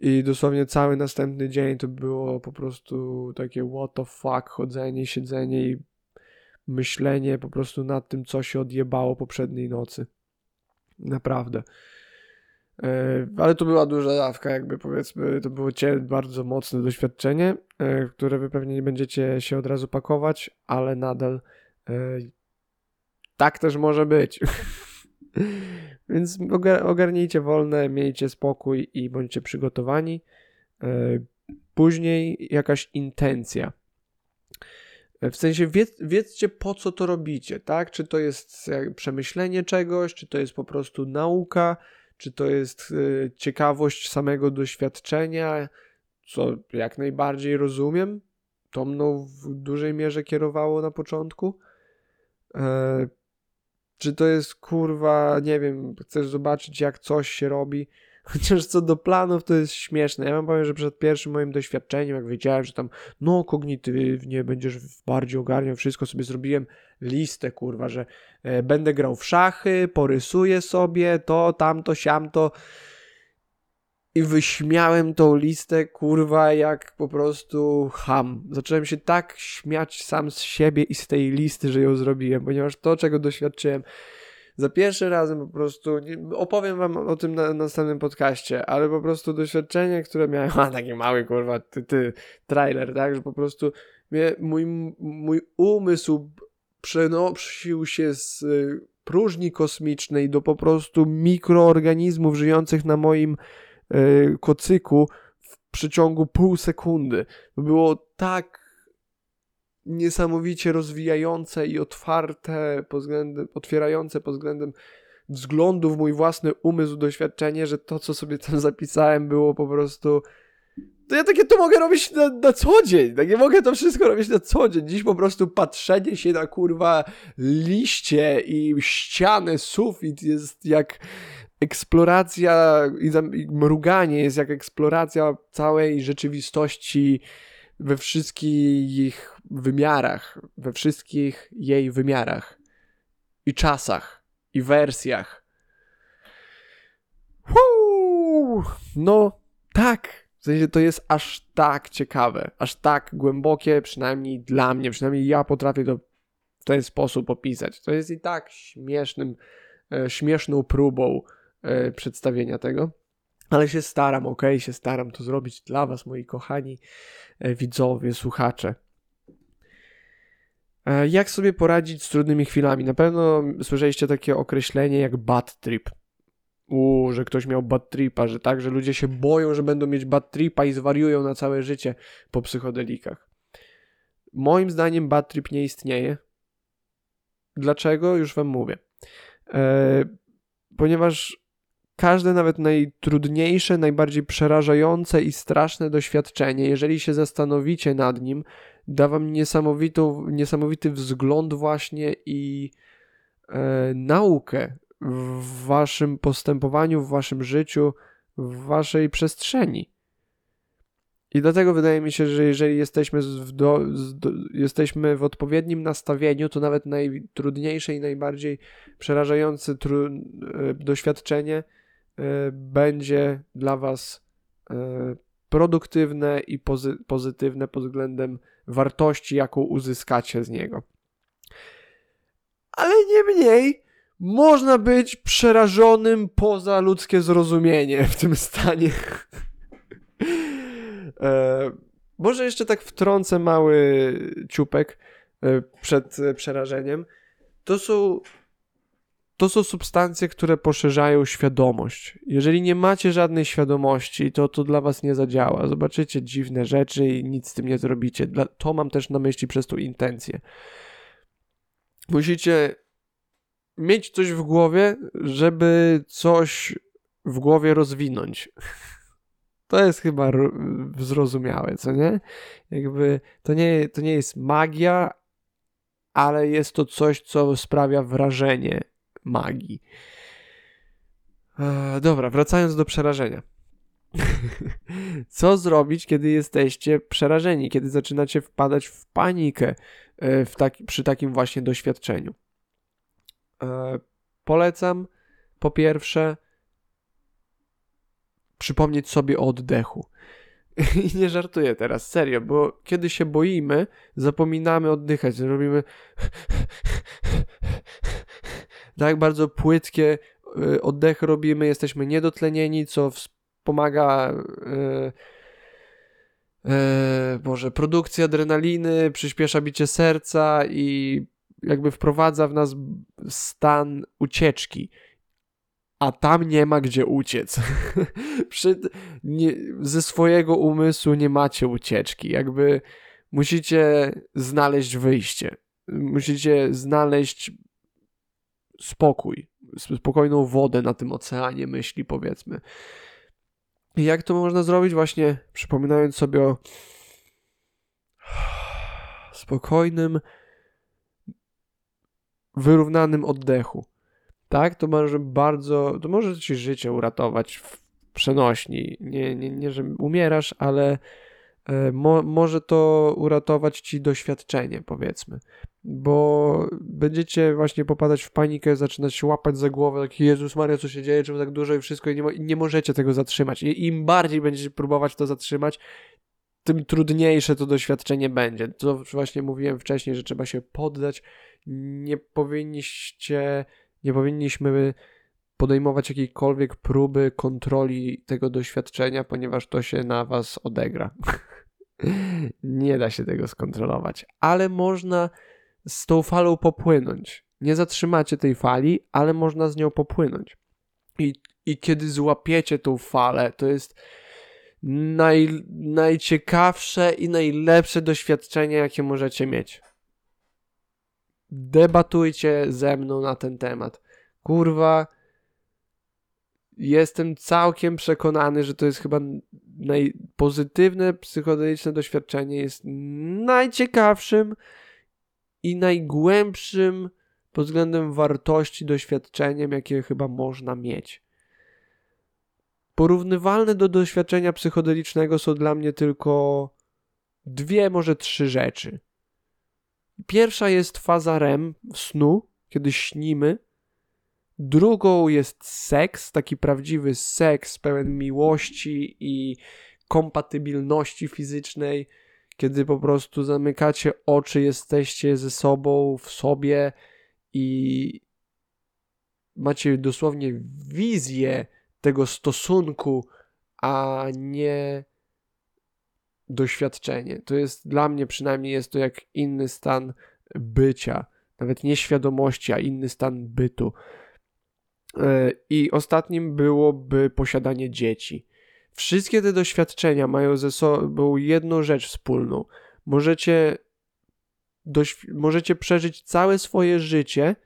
I dosłownie cały następny dzień to było po prostu takie what the fuck, chodzenie, siedzenie i myślenie po prostu nad tym, co się odjebało poprzedniej nocy. Naprawdę. E, ale to była duża dawka, jakby powiedzmy, to było bardzo mocne doświadczenie, e, które wy pewnie nie będziecie się od razu pakować, ale nadal e, tak też może być. Więc ogarnijcie wolne, miejcie spokój i bądźcie przygotowani. Później jakaś intencja. W sensie wiedz, wiedzcie po co to robicie, tak? Czy to jest przemyślenie czegoś, czy to jest po prostu nauka, czy to jest y, ciekawość samego doświadczenia, co jak najbardziej rozumiem. To mną w dużej mierze kierowało na początku. Czy to jest kurwa, nie wiem, chcesz zobaczyć jak coś się robi, Chociaż co do planów to jest śmieszne. Ja wam powiem, że przed pierwszym moim doświadczeniem, jak wiedziałem, że tam no kognitywnie będziesz bardziej ogarniał wszystko, sobie zrobiłem listę, kurwa, że e, będę grał w szachy, porysuję sobie to, tamto, siamto i wyśmiałem tą listę, kurwa, jak po prostu ham. Zacząłem się tak śmiać sam z siebie i z tej listy, że ją zrobiłem, ponieważ to, czego doświadczyłem za pierwszy razem po prostu, opowiem wam o tym na, na następnym podcaście, ale po prostu doświadczenie, które miałem, a taki mały kurwa, ty, ty trailer, tak, że po prostu mnie, mój, mój umysł przenosił się z y, próżni kosmicznej do po prostu mikroorganizmów żyjących na moim kocyku w przeciągu pół sekundy. Było tak niesamowicie rozwijające i otwarte pod względem, otwierające pod względem wzglądu w mój własny umysł doświadczenie, że to, co sobie tam zapisałem, było po prostu. To ja takie to mogę robić na, na co dzień. Tak, ja mogę to wszystko robić na co dzień. Dziś po prostu patrzenie się na kurwa liście i ściany, sufit jest jak eksploracja i mruganie jest jak eksploracja całej rzeczywistości we wszystkich wymiarach, we wszystkich jej wymiarach i czasach i wersjach. Woo! No, tak. W sensie to jest aż tak ciekawe, aż tak głębokie, przynajmniej dla mnie, przynajmniej ja potrafię to w ten sposób opisać. To jest i tak śmiesznym, e, śmieszną próbą e, przedstawienia tego. Ale się staram, ok, się staram to zrobić dla Was, moi kochani e, widzowie, słuchacze. E, jak sobie poradzić z trudnymi chwilami? Na pewno słyszeliście takie określenie jak bad trip. U, że ktoś miał bad tripa, że tak, że ludzie się boją, że będą mieć bad tripa i zwariują na całe życie po psychodelikach. Moim zdaniem bad trip nie istnieje. Dlaczego? Już wam mówię. Ponieważ każde nawet najtrudniejsze, najbardziej przerażające i straszne doświadczenie, jeżeli się zastanowicie nad nim, da wam niesamowitą, niesamowity wzgląd właśnie i e, naukę w waszym postępowaniu, w waszym życiu, w waszej przestrzeni. I dlatego wydaje mi się, że jeżeli jesteśmy, w do, do, jesteśmy w odpowiednim nastawieniu, to nawet najtrudniejsze i najbardziej przerażające tru, e, doświadczenie będzie dla Was e, produktywne i pozy, pozytywne pod względem wartości, jaką uzyskacie z niego. Ale nie mniej można być przerażonym poza ludzkie zrozumienie w tym stanie. e, może jeszcze tak wtrącę mały ciupek e, przed przerażeniem. To są to są substancje, które poszerzają świadomość. Jeżeli nie macie żadnej świadomości, to to dla was nie zadziała. Zobaczycie dziwne rzeczy i nic z tym nie zrobicie. Dla, to mam też na myśli przez tą intencję. Musicie mieć coś w głowie, żeby coś w głowie rozwinąć. To jest chyba zrozumiałe, co nie? Jakby to nie, to nie jest magia, ale jest to coś, co sprawia wrażenie magii. E, dobra, wracając do przerażenia. Co zrobić, kiedy jesteście przerażeni, kiedy zaczynacie wpadać w panikę e, w taki, przy takim właśnie doświadczeniu? E, polecam po pierwsze przypomnieć sobie o oddechu. I nie żartuję teraz, serio, bo kiedy się boimy, zapominamy oddychać, robimy tak bardzo płytkie y, oddechy robimy, jesteśmy niedotlenieni, co wspomaga yy, yy, Boże, produkcję adrenaliny, przyspiesza bicie serca i jakby wprowadza w nas stan ucieczki. A tam nie ma gdzie uciec. Przy, nie, ze swojego umysłu nie macie ucieczki. Jakby musicie znaleźć wyjście. Musicie znaleźć spokój, spokojną wodę na tym oceanie myśli, powiedzmy. I jak to można zrobić? Właśnie przypominając sobie o spokojnym, wyrównanym oddechu. Tak, to może bardzo, to może ci życie uratować w przenośni. Nie, nie, nie że umierasz, ale E, mo, może to uratować ci doświadczenie, powiedzmy. Bo będziecie właśnie popadać w panikę, zaczynać się łapać za głowę, tak Jezus Maria, co się dzieje, czemu tak dużo i wszystko, i nie, i nie możecie tego zatrzymać. I im bardziej będziecie próbować to zatrzymać, tym trudniejsze to doświadczenie będzie. To właśnie mówiłem wcześniej, że trzeba się poddać. Nie powinniście, nie powinniśmy podejmować jakiejkolwiek próby kontroli tego doświadczenia, ponieważ to się na was odegra. Nie da się tego skontrolować, ale można z tą falą popłynąć. Nie zatrzymacie tej fali, ale można z nią popłynąć. I, i kiedy złapiecie tą falę, to jest naj, najciekawsze i najlepsze doświadczenie, jakie możecie mieć. Debatujcie ze mną na ten temat. Kurwa, jestem całkiem przekonany, że to jest chyba najpozytywne psychodeliczne doświadczenie, jest najciekawszym i najgłębszym pod względem wartości doświadczeniem, jakie chyba można mieć. Porównywalne do doświadczenia psychodelicznego są dla mnie tylko dwie, może trzy rzeczy. Pierwsza jest faza REM snu, kiedy śnimy. Drugą jest seks, taki prawdziwy seks pełen miłości i kompatybilności fizycznej, kiedy po prostu zamykacie oczy, jesteście ze sobą, w sobie i macie dosłownie wizję tego stosunku, a nie doświadczenie. To jest dla mnie przynajmniej jest to jak inny stan bycia, nawet nie świadomości, a inny stan bytu. E, I ostatnim byłoby posiadanie dzieci. Wszystkie te doświadczenia mają ze sobą jedną rzecz wspólną. Możecie, możecie przeżyć całe swoje życie,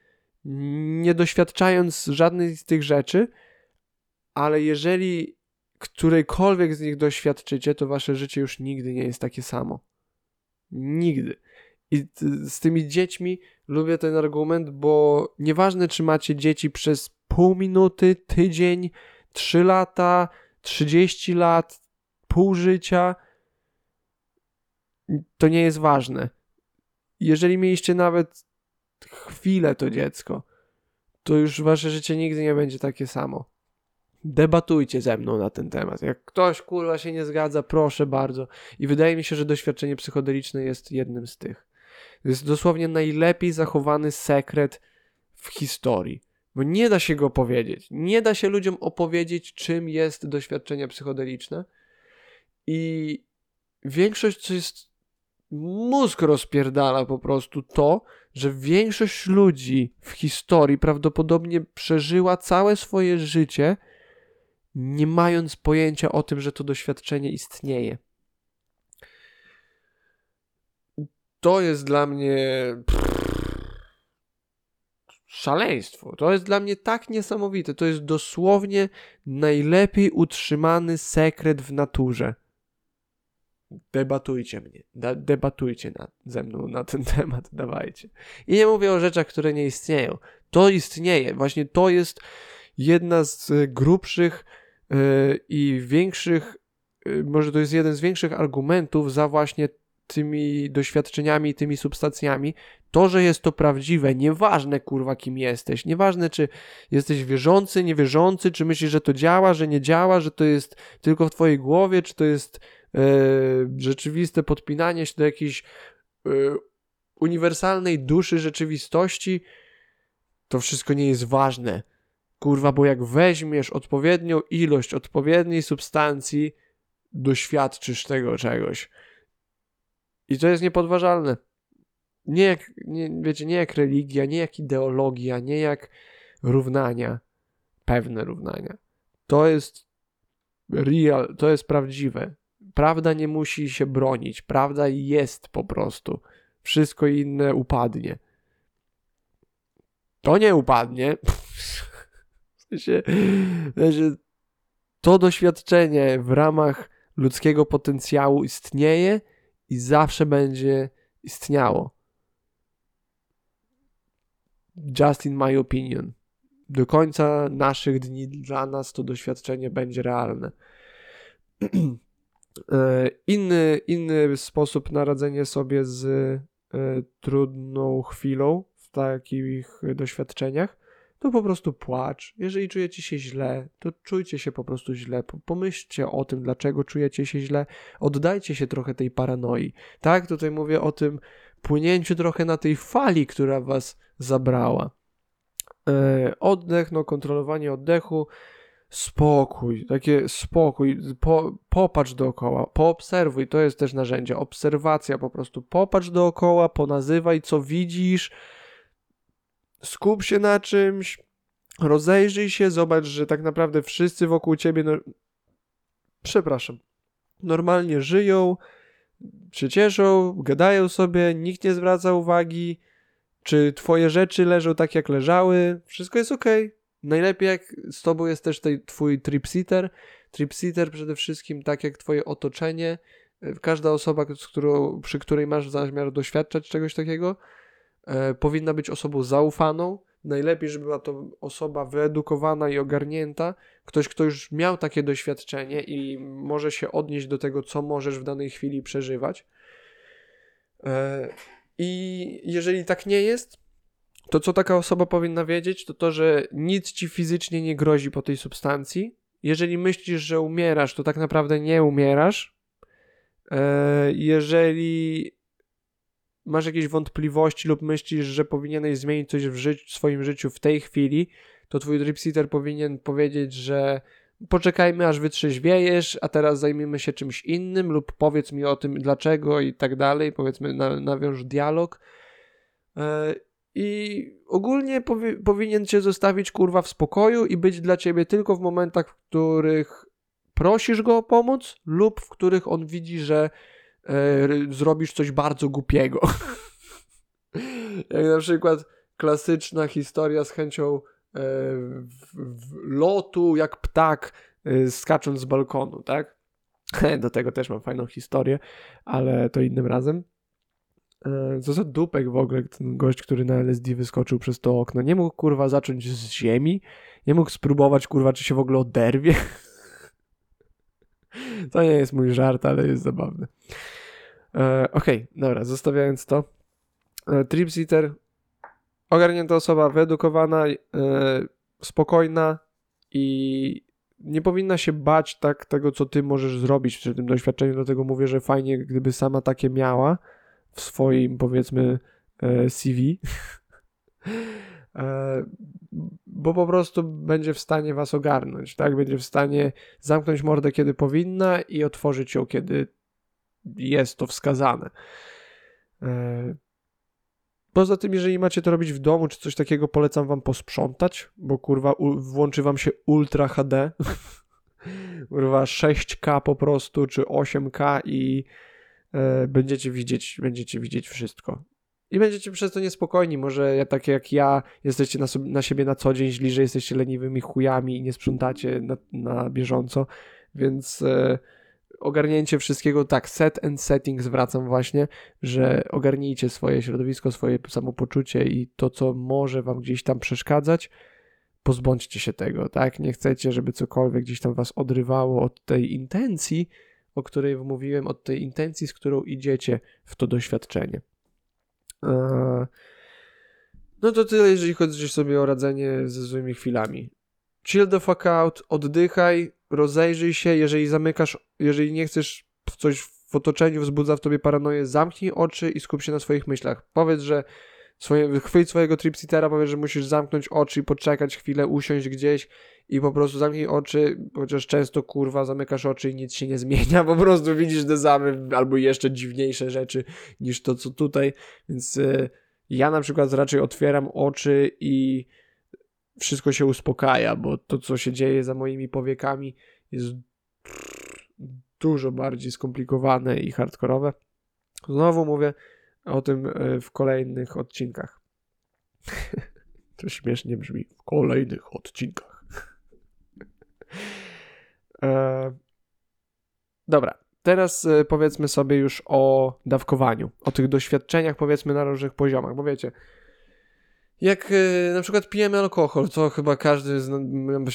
nie doświadczając żadnej z tych rzeczy, ale jeżeli którejkolwiek z nich doświadczycie, to wasze życie już nigdy nie jest takie samo. Nigdy. I z tymi dziećmi lubię ten argument, bo nieważne, czy macie dzieci przez pół minuty, tydzień, trzy lata, trzydzieści lat, pół życia, to nie jest ważne. Jeżeli mieliście nawet chwilę to dziecko, to już wasze życie nigdy nie będzie takie samo debatujcie ze mną na ten temat. Jak ktoś kurwa się nie zgadza, proszę bardzo. I wydaje mi się, że doświadczenie psychodeliczne jest jednym z tych. To jest dosłownie najlepiej zachowany sekret w historii. Bo nie da się go powiedzieć. Nie da się ludziom opowiedzieć, czym jest doświadczenie psychodeliczne. I większość, co jest mózg rozpierdala po prostu to, że większość ludzi w historii prawdopodobnie przeżyła całe swoje życie nie mając pojęcia o tym, że to doświadczenie istnieje. To jest dla mnie szaleństwo. To jest dla mnie tak niesamowite. To jest dosłownie najlepiej utrzymany sekret w naturze. Debatujcie mnie, da, debatujcie ze mną na ten temat, dawajcie. I nie mówię o rzeczach, które nie istnieją. To istnieje. Właśnie to jest jedna z grubszych i większych, y, może to jest jeden z większych argumentów za właśnie tymi doświadczeniami, tymi substancjami, to, że jest to prawdziwe, nieważne kurwa kim jesteś, nieważne czy jesteś wierzący, niewierzący, czy myślisz, że to działa, że nie działa, że to jest tylko w twojej głowie, czy to jest e, rzeczywiste podpinanie się do jakiejś e, uniwersalnej duszy rzeczywistości, to wszystko nie jest ważne. Kurwa, bo jak weźmiesz odpowiednią ilość odpowiedniej substancji, doświadczysz tego czegoś. I to jest niepodważalne. Nie jak, nie, wiecie, nie jak religia, nie jak ideologia, nie jak równania, pewne równania. To jest real, to jest prawdziwe. Prawda nie musi się bronić, prawda jest po prostu. Wszystko inne upadnie. To nie upadnie. sensie, sensie to doświadczenie w ramach ludzkiego potencjału istnieje i zawsze będzie istniało. Just in my opinion. Do końca naszych dni dla nas to doświadczenie będzie realne. E, inny, inny sposób na radzenie sobie z e, trudną chwilą w takich doświadczeniach to po prostu płacz. Jeżeli czujecie się źle, to czujcie się po prostu źle. Pomyślcie o tym, dlaczego czujecie się źle. Oddajcie się trochę tej paranoi. Tak, tutaj mówię o tym płynięciu trochę na tej fali, która was zabrała. E, oddech, no kontrolowanie oddechu. spokój, takie spokój, po, popatrz dookoła, poobserwuj, to jest też narzędzie, obserwacja po prostu, popatrz dookoła, ponazywaj co widzisz, skup się na czymś, rozejrzyj się, zobacz, że tak naprawdę wszyscy wokół ciebie, no, przepraszam, normalnie żyją, się cieszą, gadają sobie, nikt nie zwraca uwagi, czy twoje rzeczy leżą tak jak leżały, wszystko jest ok. Najlepiej jak z tobą jest też tej, twój tripsitter. Tripsitter przede wszystkim tak jak twoje otoczenie. Każda osoba, którą, przy której masz zamiar doświadczać czegoś takiego, e, powinna być osobą zaufaną. Najlepiej, żeby była to osoba wyedukowana i ogarnięta, ktoś, kto już miał takie doświadczenie i może się odnieść do tego, co możesz w danej chwili przeżywać. E, I jeżeli tak nie jest, to co taka osoba powinna wiedzieć, to to, że nic ci fizycznie nie grozi po tej substancji. Jeżeli myślisz, że umierasz, to tak naprawdę nie umierasz. E, jeżeli masz jakieś wątpliwości lub myślisz, że powinieneś zmienić coś w, życiu, w swoim życiu w tej chwili, to twój dripsitter powinien powiedzieć, że poczekajmy aż wytrzeźwiejesz, a teraz zajmijmy się czymś innym lub powiedz mi o tym dlaczego i tak dalej, powiedzmy na, nawiąż dialog. E, I ogólnie powi powinien cię zostawić kurwa w spokoju i być dla ciebie tylko w momentach, w których prosisz go o pomoc lub w których on widzi, że zrobisz coś bardzo głupiego. Jak na przykład klasyczna historia z chęcią e, w, w lotu jak ptak e, skacząc z balkonu, tak? Do tego też mam fajną historię, ale to innym razem. E, co za dupek w ogóle, ten gość, który na LSD wyskoczył przez to okno. Nie mógł kurwa zacząć z ziemi, nie mógł spróbować kurwa, czy się w ogóle oderwie. To nie jest mój żart, ale jest zabawny. E, Okej, okay, dobra, zostawiając to. E, Tripsitter, ogarnięta osoba, wyedukowana, e, spokojna i nie powinna się bać tak tego, co ty możesz zrobić przy tym doświadczeniu, dlatego mówię, że fajnie, gdyby sama takie miała w swoim, powiedzmy, e, CV. E, bo po prostu będzie w stanie was ogarnąć, tak? Będzie w stanie zamknąć mordę, kiedy powinna i otworzyć ją, kiedy jest to wskazane. E, poza tym, jeżeli macie to robić w domu, czy coś takiego, polecam wam posprzątać, bo kurwa włączy wam się Ultra HD, kurwa 6K po prostu, czy 8K i e, będziecie widzieć, będziecie widzieć wszystko. I będziecie przez to niespokojni. Może ja, tak jak ja, jesteście na, sobie, na siebie na co dzień źli, że jesteście leniwymi chujami i nie sprzątacie na, na bieżąco, więc e, ogarnięcie wszystkiego, tak, set and setting zwracam właśnie, że ogarnijcie swoje środowisko, swoje samopoczucie i to, co może wam gdzieś tam przeszkadzać, pozbądźcie się tego, tak? Nie chcecie, żeby cokolwiek gdzieś tam was odrywało od tej intencji, o której mówiłem, od tej intencji, z którą idziecie w to doświadczenie. Eee, no to tyle, jeżeli chodzi sobie o radzenie ze złymi chwilami. Chill the fuck out, oddychaj, rozejrzyj się, jeżeli zamykasz, jeżeli nie chcesz coś w otoczeniu wzbudza w tobie paranoję, zamknij oczy i skup się na swoich myślach. Powiedz, że swoje, chwyć swojego tripsitera, powiedz, że musisz zamknąć oczy i poczekać chwilę, usiąść gdzieś i po prostu zamknij oczy, chociaż często kurwa zamykasz oczy i nic się nie zmienia, po prostu widzisz te same albo jeszcze dziwniejsze rzeczy niż to, co tutaj, więc y, ja na przykład raczej otwieram oczy i wszystko się uspokaja, bo to, co się dzieje za moimi powiekami jest dużo bardziej skomplikowane i hardkorowe. Znowu mówię o tym e, w kolejnych odcinkach. to śmiesznie brzmi. W kolejnych odcinkach. E... Dobra, teraz e, powiedzmy sobie już o dawkowaniu, o tych doświadczeniach powiedzmy na różnych poziomach, bo wiecie, jak y, na przykład pijemy alkohol, to chyba każdy,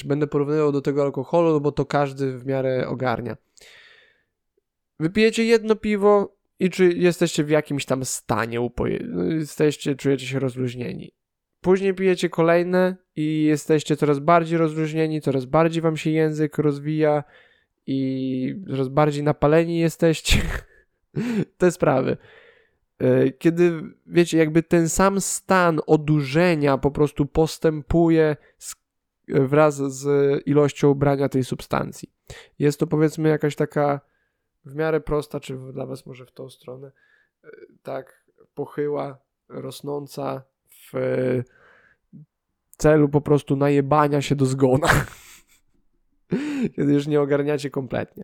będę porównywał do tego alkoholu, bo to każdy w miarę ogarnia. Wypijecie jedno piwo i czy jesteście w jakimś tam stanie, upoje- no, jesteście, czujecie się rozluźnieni. Później pijecie kolejne i jesteście coraz bardziej rozluźnieni, coraz bardziej wam się język rozwija i coraz bardziej napaleni jesteście. Te sprawy. E, kiedy, wiecie, jakby ten sam stan odurzenia po prostu postępuje z wraz z ilością brania tej substancji. Jest to powiedzmy jakaś taka w miarę prosta, czy dla Was może w tą stronę, e, tak pochyła, rosnąca w celu po prostu najebania się do zgona. Kiedy już nie ogarniacie kompletnie.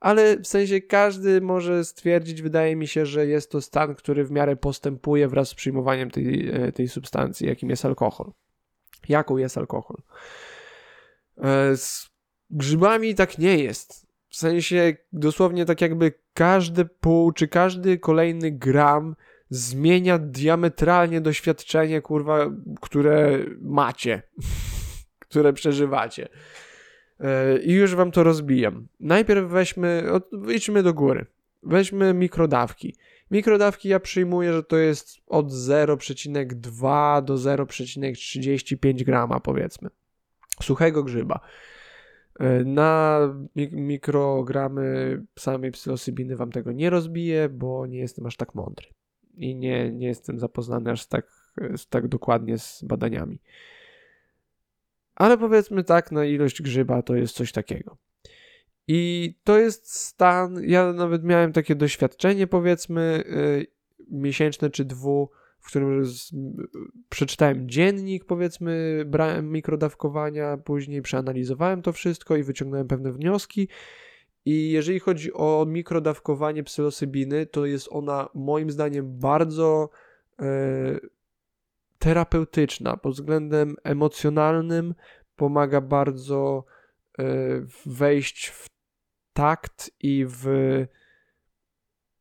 Ale w sensie każdy może stwierdzić, wydaje mi się, że jest to stan, który w miarę postępuje wraz z przyjmowaniem tej, e, tej substancji, jakim jest alkohol. Jaką jest alkohol? E, z grzybami tak nie jest. W sensie dosłownie tak jakby każdy pół czy każdy kolejny gram zmienia diametralnie doświadczenie, kurwa, które macie, które przeżywacie. E, I już wam to rozbijam. Najpierw weźmy, idźmy do góry. Weźmy mikrodawki. Mikrodawki ja przyjmuję, że to jest od 0,2 do 0,35 grama, powiedzmy. Suchego grzyba. E, na mikrogramy samej psylosybiny wam tego nie rozbiję, bo nie jestem aż tak mądry i nie, nie jestem zapoznany aż tak, tak dokładnie z badaniami. Ale powiedzmy tak, na ilość grzyba to jest coś takiego. I to jest stan, ja nawet miałem takie doświadczenie, powiedzmy, yy, miesięczne czy dwu, w którym z, przeczytałem dziennik, powiedzmy, brałem mikrodawkowania, później przeanalizowałem to wszystko i wyciągnąłem pewne wnioski. I jeżeli chodzi o mikrodawkowanie psylosybiny, to jest ona moim zdaniem bardzo e, terapeutyczna pod względem emocjonalnym, pomaga bardzo e, wejść w takt i w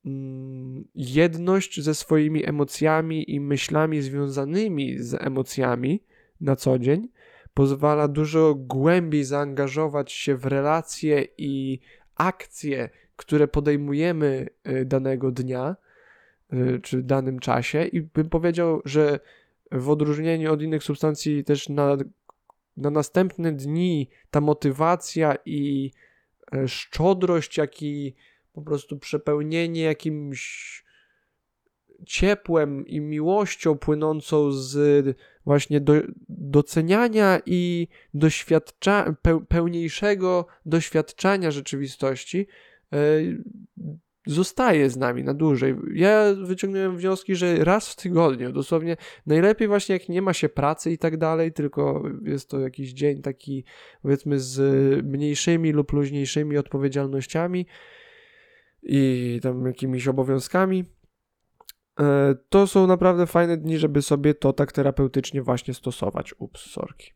mm, jedność ze swoimi emocjami i myślami związanymi z emocjami na co dzień. Pozwala dużo głębiej zaangażować się w relacje i akcje, które podejmujemy y, danego dnia y, czy danym czasie, i bym powiedział, że w odróżnieniu od innych substancji, też na, na następne dni ta motywacja i e, szczodrość, jak i po prostu przepełnienie jakimś ciepłem i miłością płynącą z właśnie do, doceniania i doświadcza, pełniejszego doświadczania rzeczywistości e, zostaje z nami na dłużej. Ja wyciągnąłem wnioski, że raz w tygodniu, dosłownie najlepiej właśnie jak nie ma się pracy i tak dalej, tylko jest to jakiś dzień taki powiedzmy z mniejszymi lub luźniejszymi odpowiedzialnościami i tam jakimiś obowiązkami, to są naprawdę fajne dni, żeby sobie to tak terapeutycznie właśnie stosować. Ups, sorki.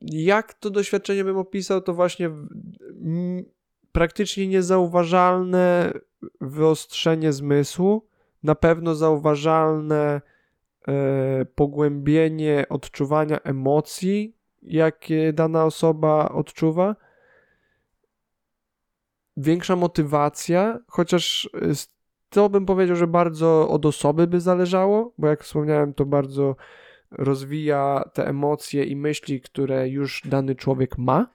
Jak to doświadczenie bym opisał, to właśnie praktycznie niezauważalne wyostrzenie zmysłu, na pewno zauważalne e, pogłębienie odczuwania emocji, jakie dana osoba odczuwa, większa motywacja, chociaż y, to bym powiedział, że bardzo od osoby by zależało, bo jak wspomniałem, to bardzo rozwija te emocje i myśli, które już dany człowiek ma.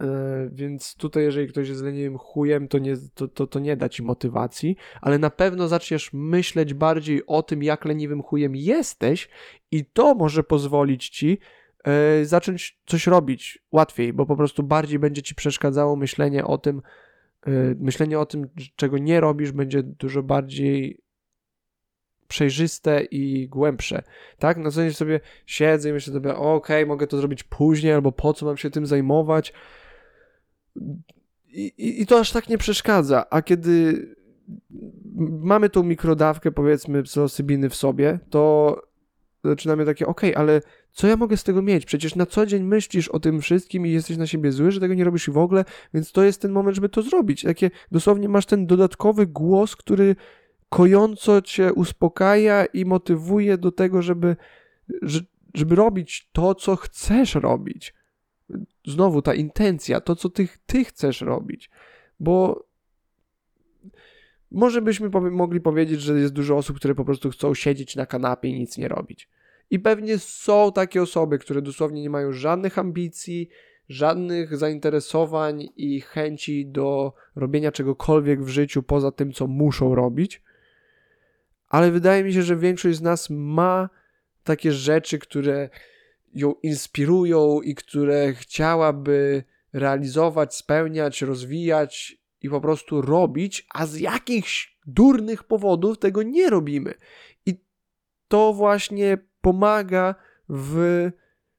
E, więc tutaj, jeżeli ktoś jest leniwym chujem, to nie, to, to, to nie da ci motywacji, ale na pewno zaczniesz myśleć bardziej o tym, jak leniwym chujem jesteś, i to może pozwolić ci zacząć coś robić łatwiej, bo po prostu bardziej będzie ci przeszkadzało myślenie o tym, e, myślenie o tym, czego nie robisz, będzie dużo bardziej przejrzyste i głębsze, tak? Na co dzień sobie siedzę i myślę sobie, okej, okay, mogę to zrobić później, albo po co mam się tym zajmować. I, i, I to aż tak nie przeszkadza, a kiedy mamy tą mikrodawkę, powiedzmy, psylosybiny w sobie, to zaczynamy takie, okej, okay, ale co ja mogę z tego mieć? Przecież na co dzień myślisz o tym wszystkim i jesteś na siebie zły, że tego nie robisz w ogóle, więc to jest ten moment, żeby to zrobić. Takie dosłownie masz ten dodatkowy głos, który kojąco cię uspokaja i motywuje do tego, żeby, żeby robić to, co chcesz robić. Znowu ta intencja, to, co ty, ty chcesz robić. Bo może byśmy mogli powiedzieć, że jest dużo osób, które po prostu chcą siedzieć na kanapie i nic nie robić. I pewnie są takie osoby, które dosłownie nie mają żadnych ambicji, żadnych zainteresowań i chęci do robienia czegokolwiek w życiu poza tym, co muszą robić. Ale wydaje mi się, że większość z nas ma takie rzeczy, które ją inspirują i które chciałaby realizować, spełniać, rozwijać i po prostu robić, a z jakichś durnych powodów tego nie robimy. I to właśnie pomaga w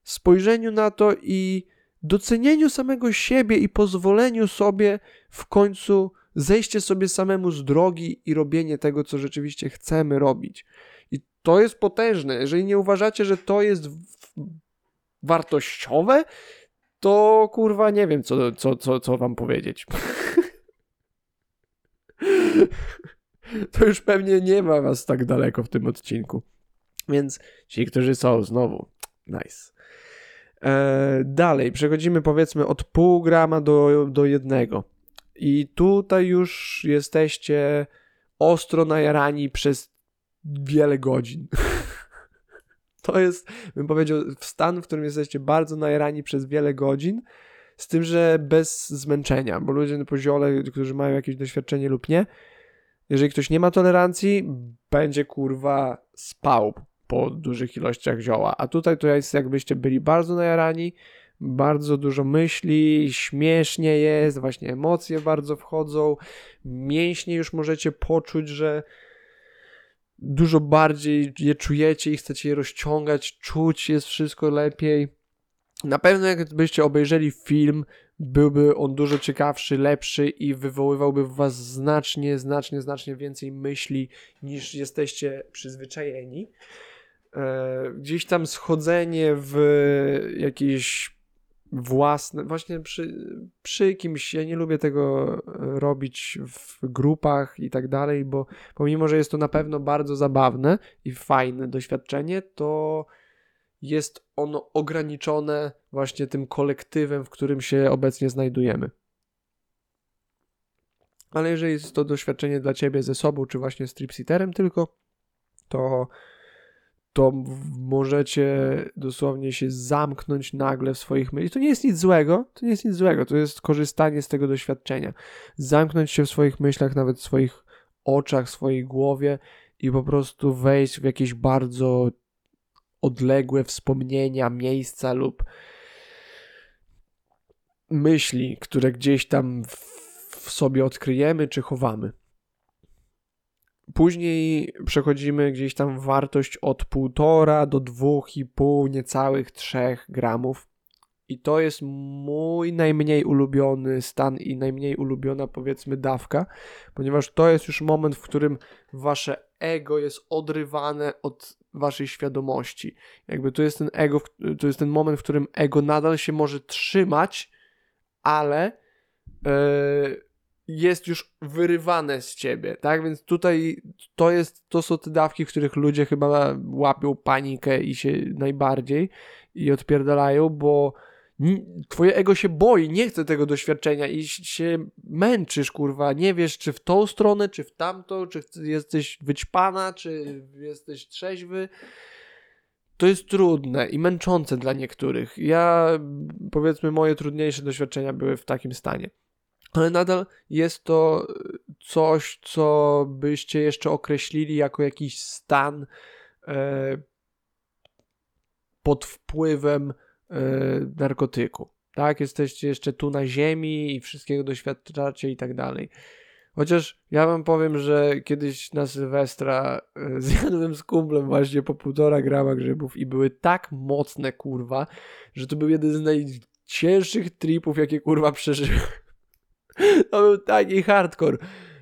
spojrzeniu na to i docenieniu samego siebie i pozwoleniu sobie w końcu zejście sobie samemu z drogi i robienie tego, co rzeczywiście chcemy robić. I to jest potężne. Jeżeli nie uważacie, że to jest wartościowe, to kurwa nie wiem, co, co, co, co wam powiedzieć. to już pewnie nie ma was tak daleko w tym odcinku. Więc ci, którzy są, znowu, nice. E, dalej, przechodzimy powiedzmy od pół grama do, do jednego. I tutaj już jesteście ostro najarani przez wiele godzin. to jest, bym powiedział, stan, w którym jesteście bardzo najarani przez wiele godzin, z tym, że bez zmęczenia, bo ludzie na poziole, którzy mają jakieś doświadczenie lub nie, jeżeli ktoś nie ma tolerancji, będzie kurwa spał po dużych ilościach zioła. A tutaj to jest jakbyście byli bardzo najarani, bardzo dużo myśli, śmiesznie jest, właśnie emocje bardzo wchodzą, mięśnie już możecie poczuć, że dużo bardziej je czujecie i chcecie je rozciągać, czuć jest wszystko lepiej. Na pewno jakbyście obejrzeli film, byłby on dużo ciekawszy, lepszy i wywoływałby w was znacznie, znacznie, znacznie więcej myśli niż jesteście przyzwyczajeni. E, gdzieś tam schodzenie w jakieś własne, właśnie przy, przy kimś, ja nie lubię tego robić w grupach i tak dalej, bo pomimo, że jest to na pewno bardzo zabawne i fajne doświadczenie, to jest ono ograniczone właśnie tym kolektywem, w którym się obecnie znajdujemy. Ale jeżeli jest to doświadczenie dla ciebie ze sobą, czy właśnie z tripsiterem tylko, to to możecie dosłownie się zamknąć nagle w swoich myślach. To nie jest nic złego, to nie jest nic złego, to jest korzystanie z tego doświadczenia. Zamknąć się w swoich myślach, nawet w swoich oczach, w swojej głowie i po prostu wejść w jakieś bardzo odległe wspomnienia, miejsca lub myśli, które gdzieś tam w sobie odkryjemy czy chowamy. Później przechodzimy gdzieś tam wartość od 1,5 do 2,5, niecałych 3 gramów. I to jest mój najmniej ulubiony stan i najmniej ulubiona, powiedzmy, dawka, ponieważ to jest już moment, w którym wasze ego jest odrywane od waszej świadomości. Jakby to jest ten ego, to jest ten moment, w którym ego nadal się może trzymać, ale yy, jest już wyrywane z ciebie, tak? Więc tutaj to jest, to są te dawki, w których ludzie chyba łapią panikę i się najbardziej i odpierdalają, bo twoje ego się boi, nie chce tego doświadczenia i się męczysz, kurwa, nie wiesz czy w tą stronę, czy w tamtą, czy jesteś wyćpana, czy jesteś trzeźwy. To jest trudne i męczące dla niektórych. Ja, powiedzmy, moje trudniejsze doświadczenia były w takim stanie ale nadal jest to coś, co byście jeszcze określili jako jakiś stan e, pod wpływem narkotyku. Tak, jesteście jeszcze tu na ziemi i wszystkiego doświadczacie i tak dalej. Chociaż ja wam powiem, że kiedyś na Sylwestra e, zjadłem z kumplem właśnie po półtora grama grzybów i były tak mocne, kurwa, że to był jeden z najcięższych tripów, jakie kurwa przeżyłem. To był taki hardcore.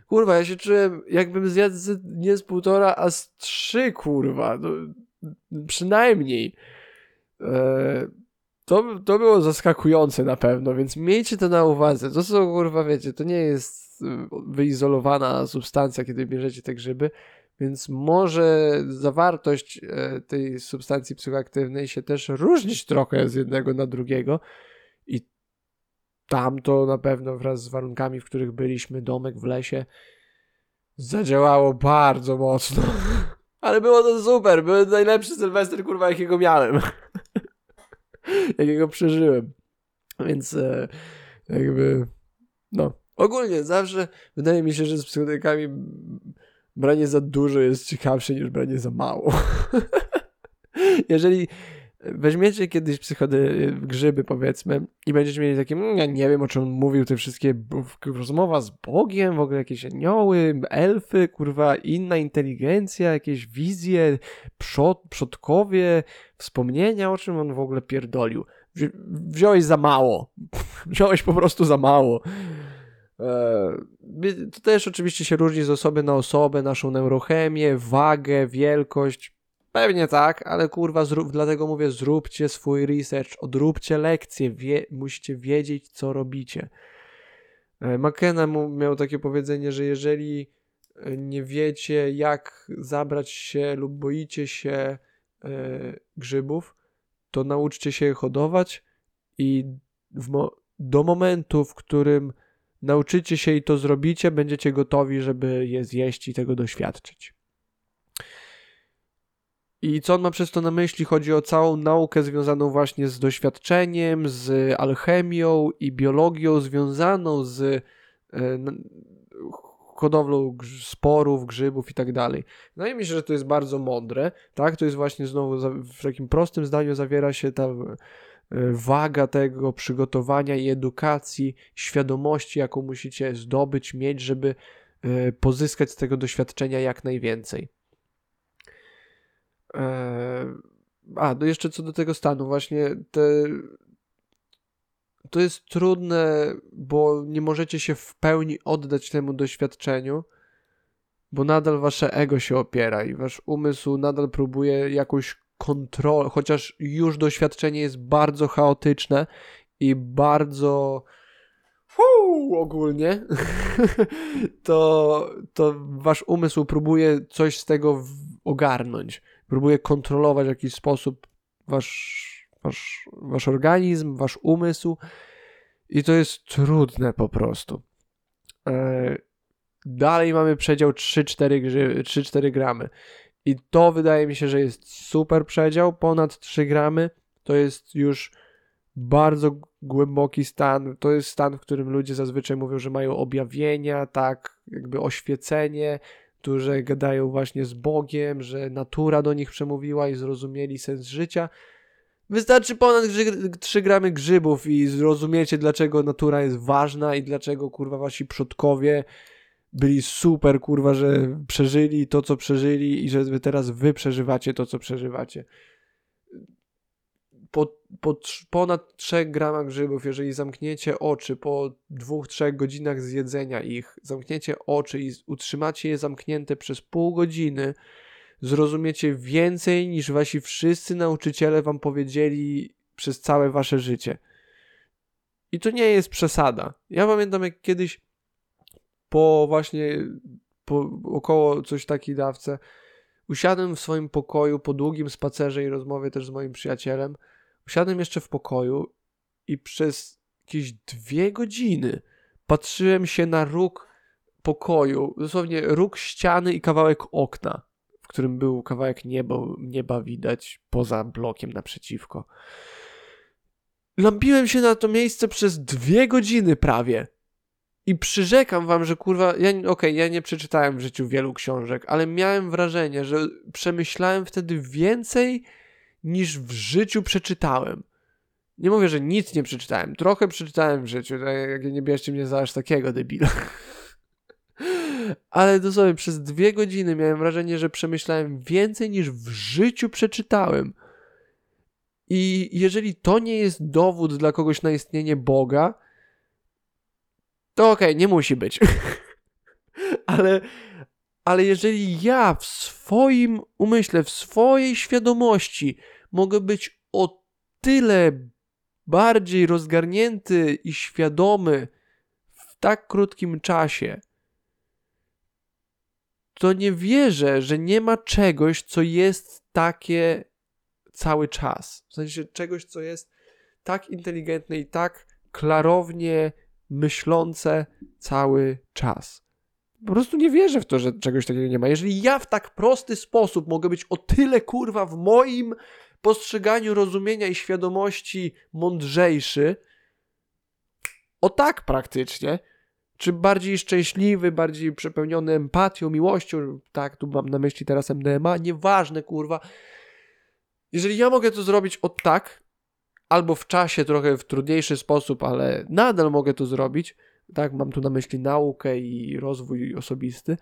Kurwa, ja się czułem, jakbym zjadł nie z półtora, a z trzy, kurwa. No, przynajmniej. E, to, to było zaskakujące na pewno, więc miejcie to na uwadze. To są, kurwa, wiecie, to nie jest e, wyizolowana substancja, kiedy bierzecie te grzyby, więc może zawartość e, tej substancji psychoaktywnej się też różnić trochę z jednego na drugiego i tam to na pewno wraz z warunkami, w których byliśmy, domek w lesie, zadziałało bardzo mocno. Ale było to super, był najlepszy Sylwester, kurwa, jakiego miałem. jakiego przeżyłem. Więc e, jakby, no. Ogólnie zawsze wydaje mi się, że z psychodykami branie za dużo jest ciekawsze niż branie za mało. jeżeli weźmiecie kiedyś psychody, grzyby powiedzmy i będziecie mieli takie, "Mm, ja nie wiem o czym mówił, te wszystkie rozmowa z Bogiem, w ogóle jakieś anioły, elfy, kurwa, inna inteligencja, jakieś wizje, przod, przodkowie, wspomnienia, o czym on w ogóle pierdolił. Wzi- wziąłeś za mało. wziąłeś po prostu za mało. E, To też oczywiście się różni z osoby na osobę, naszą neurochemię, wagę, wielkość. Pewnie tak, ale kurwa, zrób, dlatego mówię, zróbcie swój research, odróbcie lekcje, wie, musicie wiedzieć, co robicie. E, McKenna miał takie powiedzenie, że jeżeli e, nie wiecie, jak zabrać się lub boicie się e, grzybów, to nauczcie się je hodować i mo- do momentu, w którym nauczycie się i to zrobicie, będziecie gotowi, żeby je zjeść i tego doświadczyć. I co on ma przez to na myśli? Chodzi o całą naukę związaną właśnie z doświadczeniem, z alchemią i biologią związaną z e, hodowlą sporów, grzybów i tak dalej. Wydaje mi się, że to jest bardzo mądre, tak? To jest właśnie znowu w takim prostym zdaniu zawiera się ta e, waga tego przygotowania i edukacji, świadomości, jaką musicie zdobyć, mieć, żeby e, pozyskać z tego doświadczenia jak najwięcej. E, A, no jeszcze co do tego stanu, właśnie te. To jest trudne, bo nie możecie się w pełni oddać temu doświadczeniu, bo nadal wasze ego się opiera i wasz umysł nadal próbuje jakąś kontrolę, chociaż już doświadczenie jest bardzo chaotyczne i bardzo Fuu, ogólnie, to, to wasz umysł próbuje coś z tego ogarnąć. Próbuje kontrolować w jakiś sposób wasz, wasz, wasz organizm, wasz umysł i to jest trudne po prostu. E, dalej mamy przedział 3-4 grzy- 3-4 gramy. I to wydaje mi się, że jest super przedział. Ponad 3 gramy to jest już bardzo głęboki stan. To jest stan, w którym ludzie zazwyczaj mówią, że mają objawienia, tak, jakby oświecenie, którzy gadają właśnie z Bogiem, że natura do nich przemówiła i zrozumieli sens życia. Wystarczy ponad grzy- 3 gramy grzybów i zrozumiecie, dlaczego natura jest ważna i dlaczego, kurwa, wasi przodkowie byli super, kurwa, że przeżyli to, co przeżyli i że wy teraz wy przeżywacie to, co przeżywacie. Po, po ponad 3 gramach grzybów, jeżeli zamkniecie oczy po 2-3 godzinach zjedzenia ich, zamkniecie oczy i utrzymacie je zamknięte przez pół godziny, zrozumiecie więcej niż wasi wszyscy nauczyciele wam powiedzieli przez całe wasze życie. I to nie jest przesada. Ja pamiętam, jak kiedyś po właśnie po około coś takiej dawce usiadłem w swoim pokoju po długim spacerze i rozmowie też z moim przyjacielem. Usiadłem jeszcze w pokoju i przez jakieś dwie godziny patrzyłem się na róg pokoju, dosłownie róg ściany i kawałek okna, w którym był kawałek nieba, nieba widać poza blokiem naprzeciwko. Lampiłem się na to miejsce przez dwie godziny prawie. I przyrzekam wam, że kurwa, ja, okej, ja nie przeczytałem w życiu wielu książek, ale miałem wrażenie, że przemyślałem wtedy więcej niż w życiu przeczytałem. Nie mówię, że nic nie przeczytałem. Trochę przeczytałem w życiu, tak jak nie bierzcie mnie za aż takiego debila. Ale dosłownie przez dwie godziny miałem wrażenie, że przemyślałem więcej niż w życiu przeczytałem. I jeżeli to nie jest dowód dla kogoś na istnienie Boga, to okej, nie musi być. ale, ale jeżeli ja w swoim umyśle, w swojej świadomości mogę być o tyle bardziej rozgarnięty i świadomy w tak krótkim czasie, to nie wierzę, że nie ma czegoś, co jest takie cały czas. W sensie czegoś, co jest tak inteligentne i tak klarownie myślące cały czas. Po prostu nie wierzę w to, że czegoś takiego nie ma. Jeżeli ja w tak prosty sposób mogę być o tyle kurwa w moim postrzeganiu rozumienia i świadomości mądrzejszy, o tak praktycznie, czy bardziej szczęśliwy, bardziej przepełniony empatią, miłością, tak, tu mam na myśli teraz MDMA, nieważne kurwa. jeżeli ja mogę to zrobić od tak, albo w czasie trochę w trudniejszy sposób, ale nadal mogę to zrobić, tak, mam tu na myśli naukę i rozwój osobisty,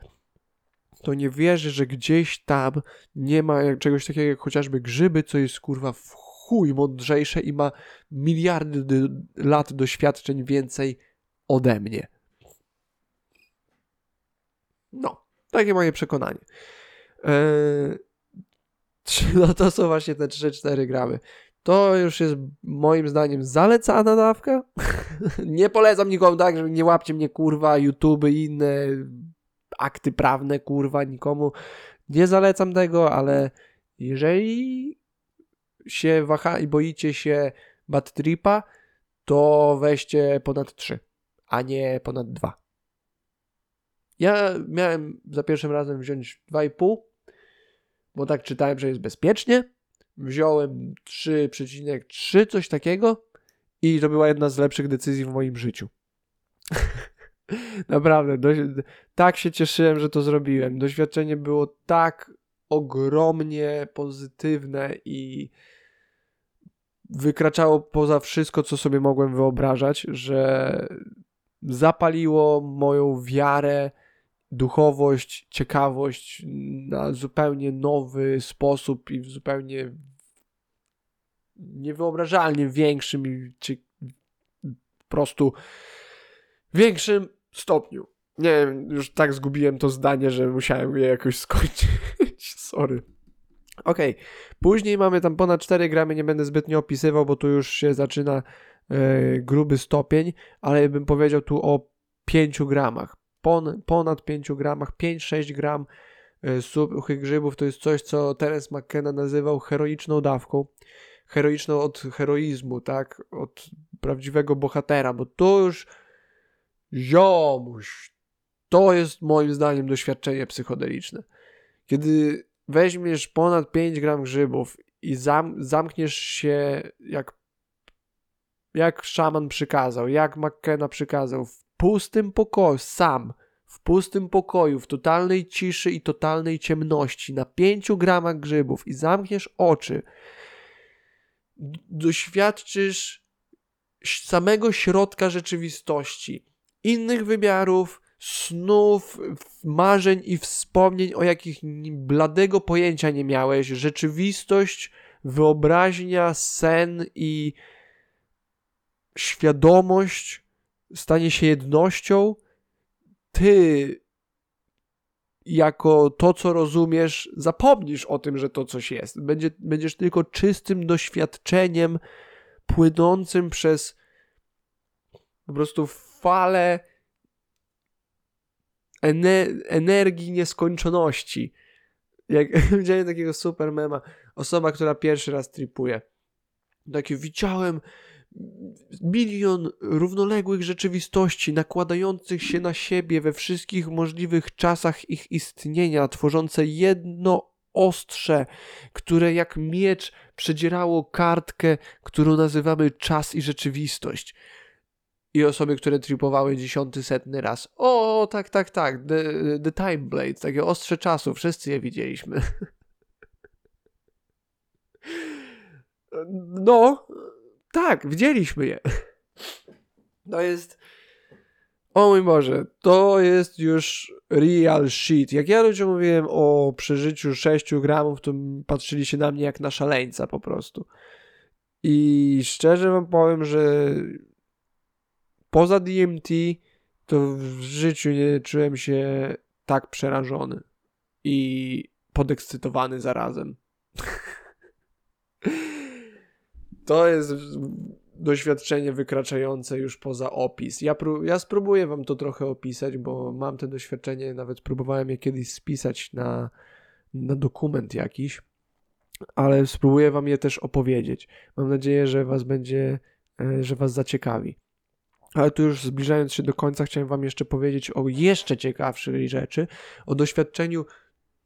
to nie wierzę, że gdzieś tam nie ma czegoś takiego jak chociażby grzyby, co jest kurwa w chuj mądrzejsze i ma miliardy lat doświadczeń więcej ode mnie. No, takie moje przekonanie. Eee, no to są właśnie te 3-4 gramy. To już jest moim zdaniem zalecana dawka. nie polecam nikomu tak, żeby nie łapcie mnie kurwa, YouTube i inne akty prawne kurwa nikomu. Nie zalecam tego, ale jeżeli się waha i boicie się bad tripa, to weźcie ponad 3, a nie ponad 2. Ja miałem za pierwszym razem wziąć 2,5, bo tak czytałem, że jest bezpiecznie. Wziąłem 3,3, coś takiego i to była jedna z lepszych decyzji w moim życiu. Naprawdę, tak się cieszyłem, że to zrobiłem. Doświadczenie było tak ogromnie pozytywne i wykraczało poza wszystko, co sobie mogłem wyobrażać, że zapaliło moją wiarę, duchowość, ciekawość na zupełnie nowy sposób i w zupełnie niewyobrażalnie większym, czy po prostu większym stopniu. Nie wiem, już tak zgubiłem to zdanie, że musiałem je jakoś skończyć. Sorry. Okej, okay. później mamy tam ponad 4 gramy, nie będę zbytnio opisywał, bo tu już się zaczyna e, gruby stopień, ale bym powiedział tu o 5 gramach. Pon, ponad 5 gramach, 5-6 gram e, suchych grzybów to jest coś, co Terence McKenna nazywał heroiczną dawką. Heroiczną od heroizmu, tak? Od prawdziwego bohatera, bo to już ziomuś, to jest moim zdaniem doświadczenie psychodeliczne. Kiedy weźmiesz ponad 5 gram grzybów i zam, zamkniesz się jak, jak szaman przykazał, jak McKenna przykazał, w pustym pokoju, sam, w pustym pokoju, w totalnej ciszy i totalnej ciemności, na 5 gramach grzybów i zamkniesz oczy, doświadczysz samego środka rzeczywistości, innych wymiarów, snów, marzeń i wspomnień, o jakich bladego pojęcia nie miałeś. Rzeczywistość, wyobraźnia, sen i świadomość stanie się jednością. Ty, jako to, co rozumiesz, zapomnisz o tym, że to coś jest. Będzie, będziesz tylko czystym doświadczeniem płynącym przez po prostu falę energii nieskończoności. Jak widziałem takiego super mema, osoba, która pierwszy raz tripuje. Takie widziałem milion równoległych rzeczywistości nakładających się na siebie we wszystkich możliwych czasach ich istnienia, tworzące jedno ostrze, które jak miecz przedzierało kartkę, którą nazywamy czas i rzeczywistość i osoby, które tripowały dziesiąty, setny raz. O, tak, tak, tak, The, the Time Blade, takie ostrze czasu, wszyscy je widzieliśmy. No, tak, widzieliśmy je. To jest... O mój Boże, to jest już real shit. Jak ja ludziom mówiłem o przeżyciu 6 gramów, to patrzyli się na mnie jak na szaleńca po prostu. I szczerze wam powiem, że poza DMT to w życiu nie czułem się tak przerażony i podekscytowany zarazem. to jest doświadczenie wykraczające już poza opis. Ja, ja spróbuję wam to trochę opisać, bo mam te doświadczenie, nawet próbowałem je kiedyś spisać na, na dokument jakiś, ale spróbuję wam je też opowiedzieć. Mam nadzieję, że was będzie, e, że was zaciekawi. Ale tu już zbliżając się do końca, chciałem Wam jeszcze powiedzieć o jeszcze ciekawszej rzeczy, o doświadczeniu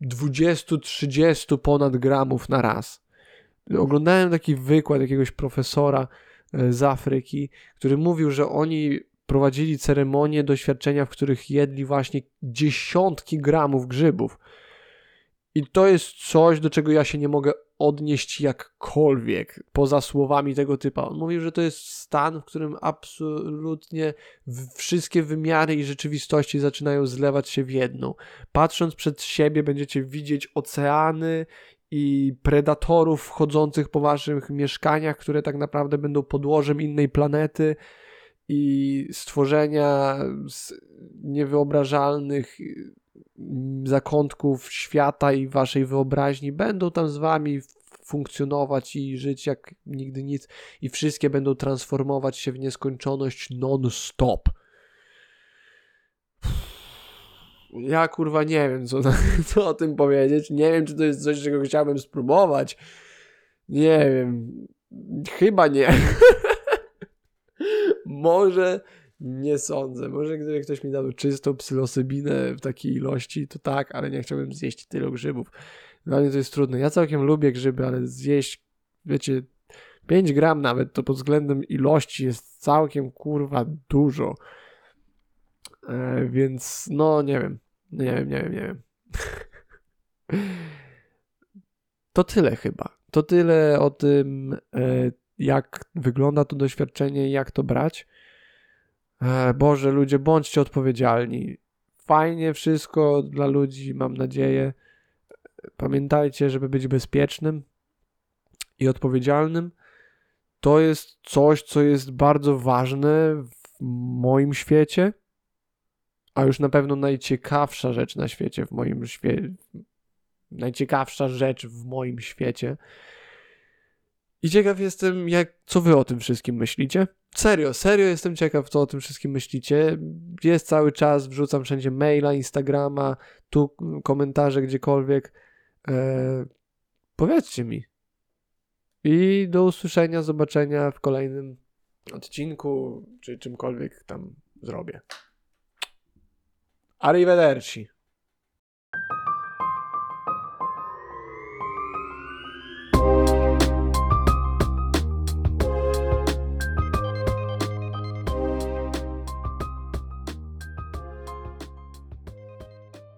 20-30 ponad gramów na raz. Oglądałem taki wykład jakiegoś profesora e, z Afryki, który mówił, że oni prowadzili ceremonie, doświadczenia, w których jedli właśnie dziesiątki gramów grzybów. I to jest coś, do czego ja się nie mogę odnieść jakkolwiek poza słowami tego typa. On mówił, że to jest stan, w którym absolutnie wszystkie wymiary i rzeczywistości zaczynają zlewać się w jedną. Patrząc przed siebie, będziecie widzieć oceany i predatorów wchodzących po waszych mieszkaniach, które tak naprawdę będą podłożem innej planety i stworzenia z niewyobrażalnych zakątków świata i waszej wyobraźni będą tam z wami funkcjonować i żyć jak nigdy nic i wszystkie będą transformować się w nieskończoność non-stop. Ja kurwa nie wiem, co, co o tym powiedzieć. Nie wiem, czy to jest coś, czego chciałbym spróbować. Nie wiem. Chyba nie. Może nie sądzę. Może gdyby ktoś mi dał czystą psylosybinę w takiej ilości, to tak, ale nie chciałbym zjeść tylu grzybów. Dla mnie to jest trudne. Ja całkiem lubię grzyby, ale zjeść, wiecie, 5 gram nawet, to pod względem ilości jest całkiem kurwa dużo. E, więc no nie wiem. Nie wiem, nie wiem, nie wiem. to tyle chyba. To tyle o tym, e, jak wygląda to doświadczenie i jak to brać. E, Boże, ludzie, bądźcie odpowiedzialni. Fajnie wszystko dla ludzi, mam nadzieję. Pamiętajcie, żeby być bezpiecznym i odpowiedzialnym. To jest coś, co jest bardzo ważne w moim świecie, a już na pewno najciekawsza rzecz na świecie, w moim świecie. Najciekawsza rzecz w moim świecie. I ciekaw jestem, jak, co wy o tym wszystkim myślicie. Serio, serio jestem ciekaw, co o tym wszystkim myślicie. Jest cały czas, wrzucam wszędzie maila, Instagrama, tu komentarze, gdziekolwiek. Eee, powiedzcie mi. I do usłyszenia, zobaczenia w kolejnym odcinku, czy czymkolwiek tam zrobię. Arrivederci.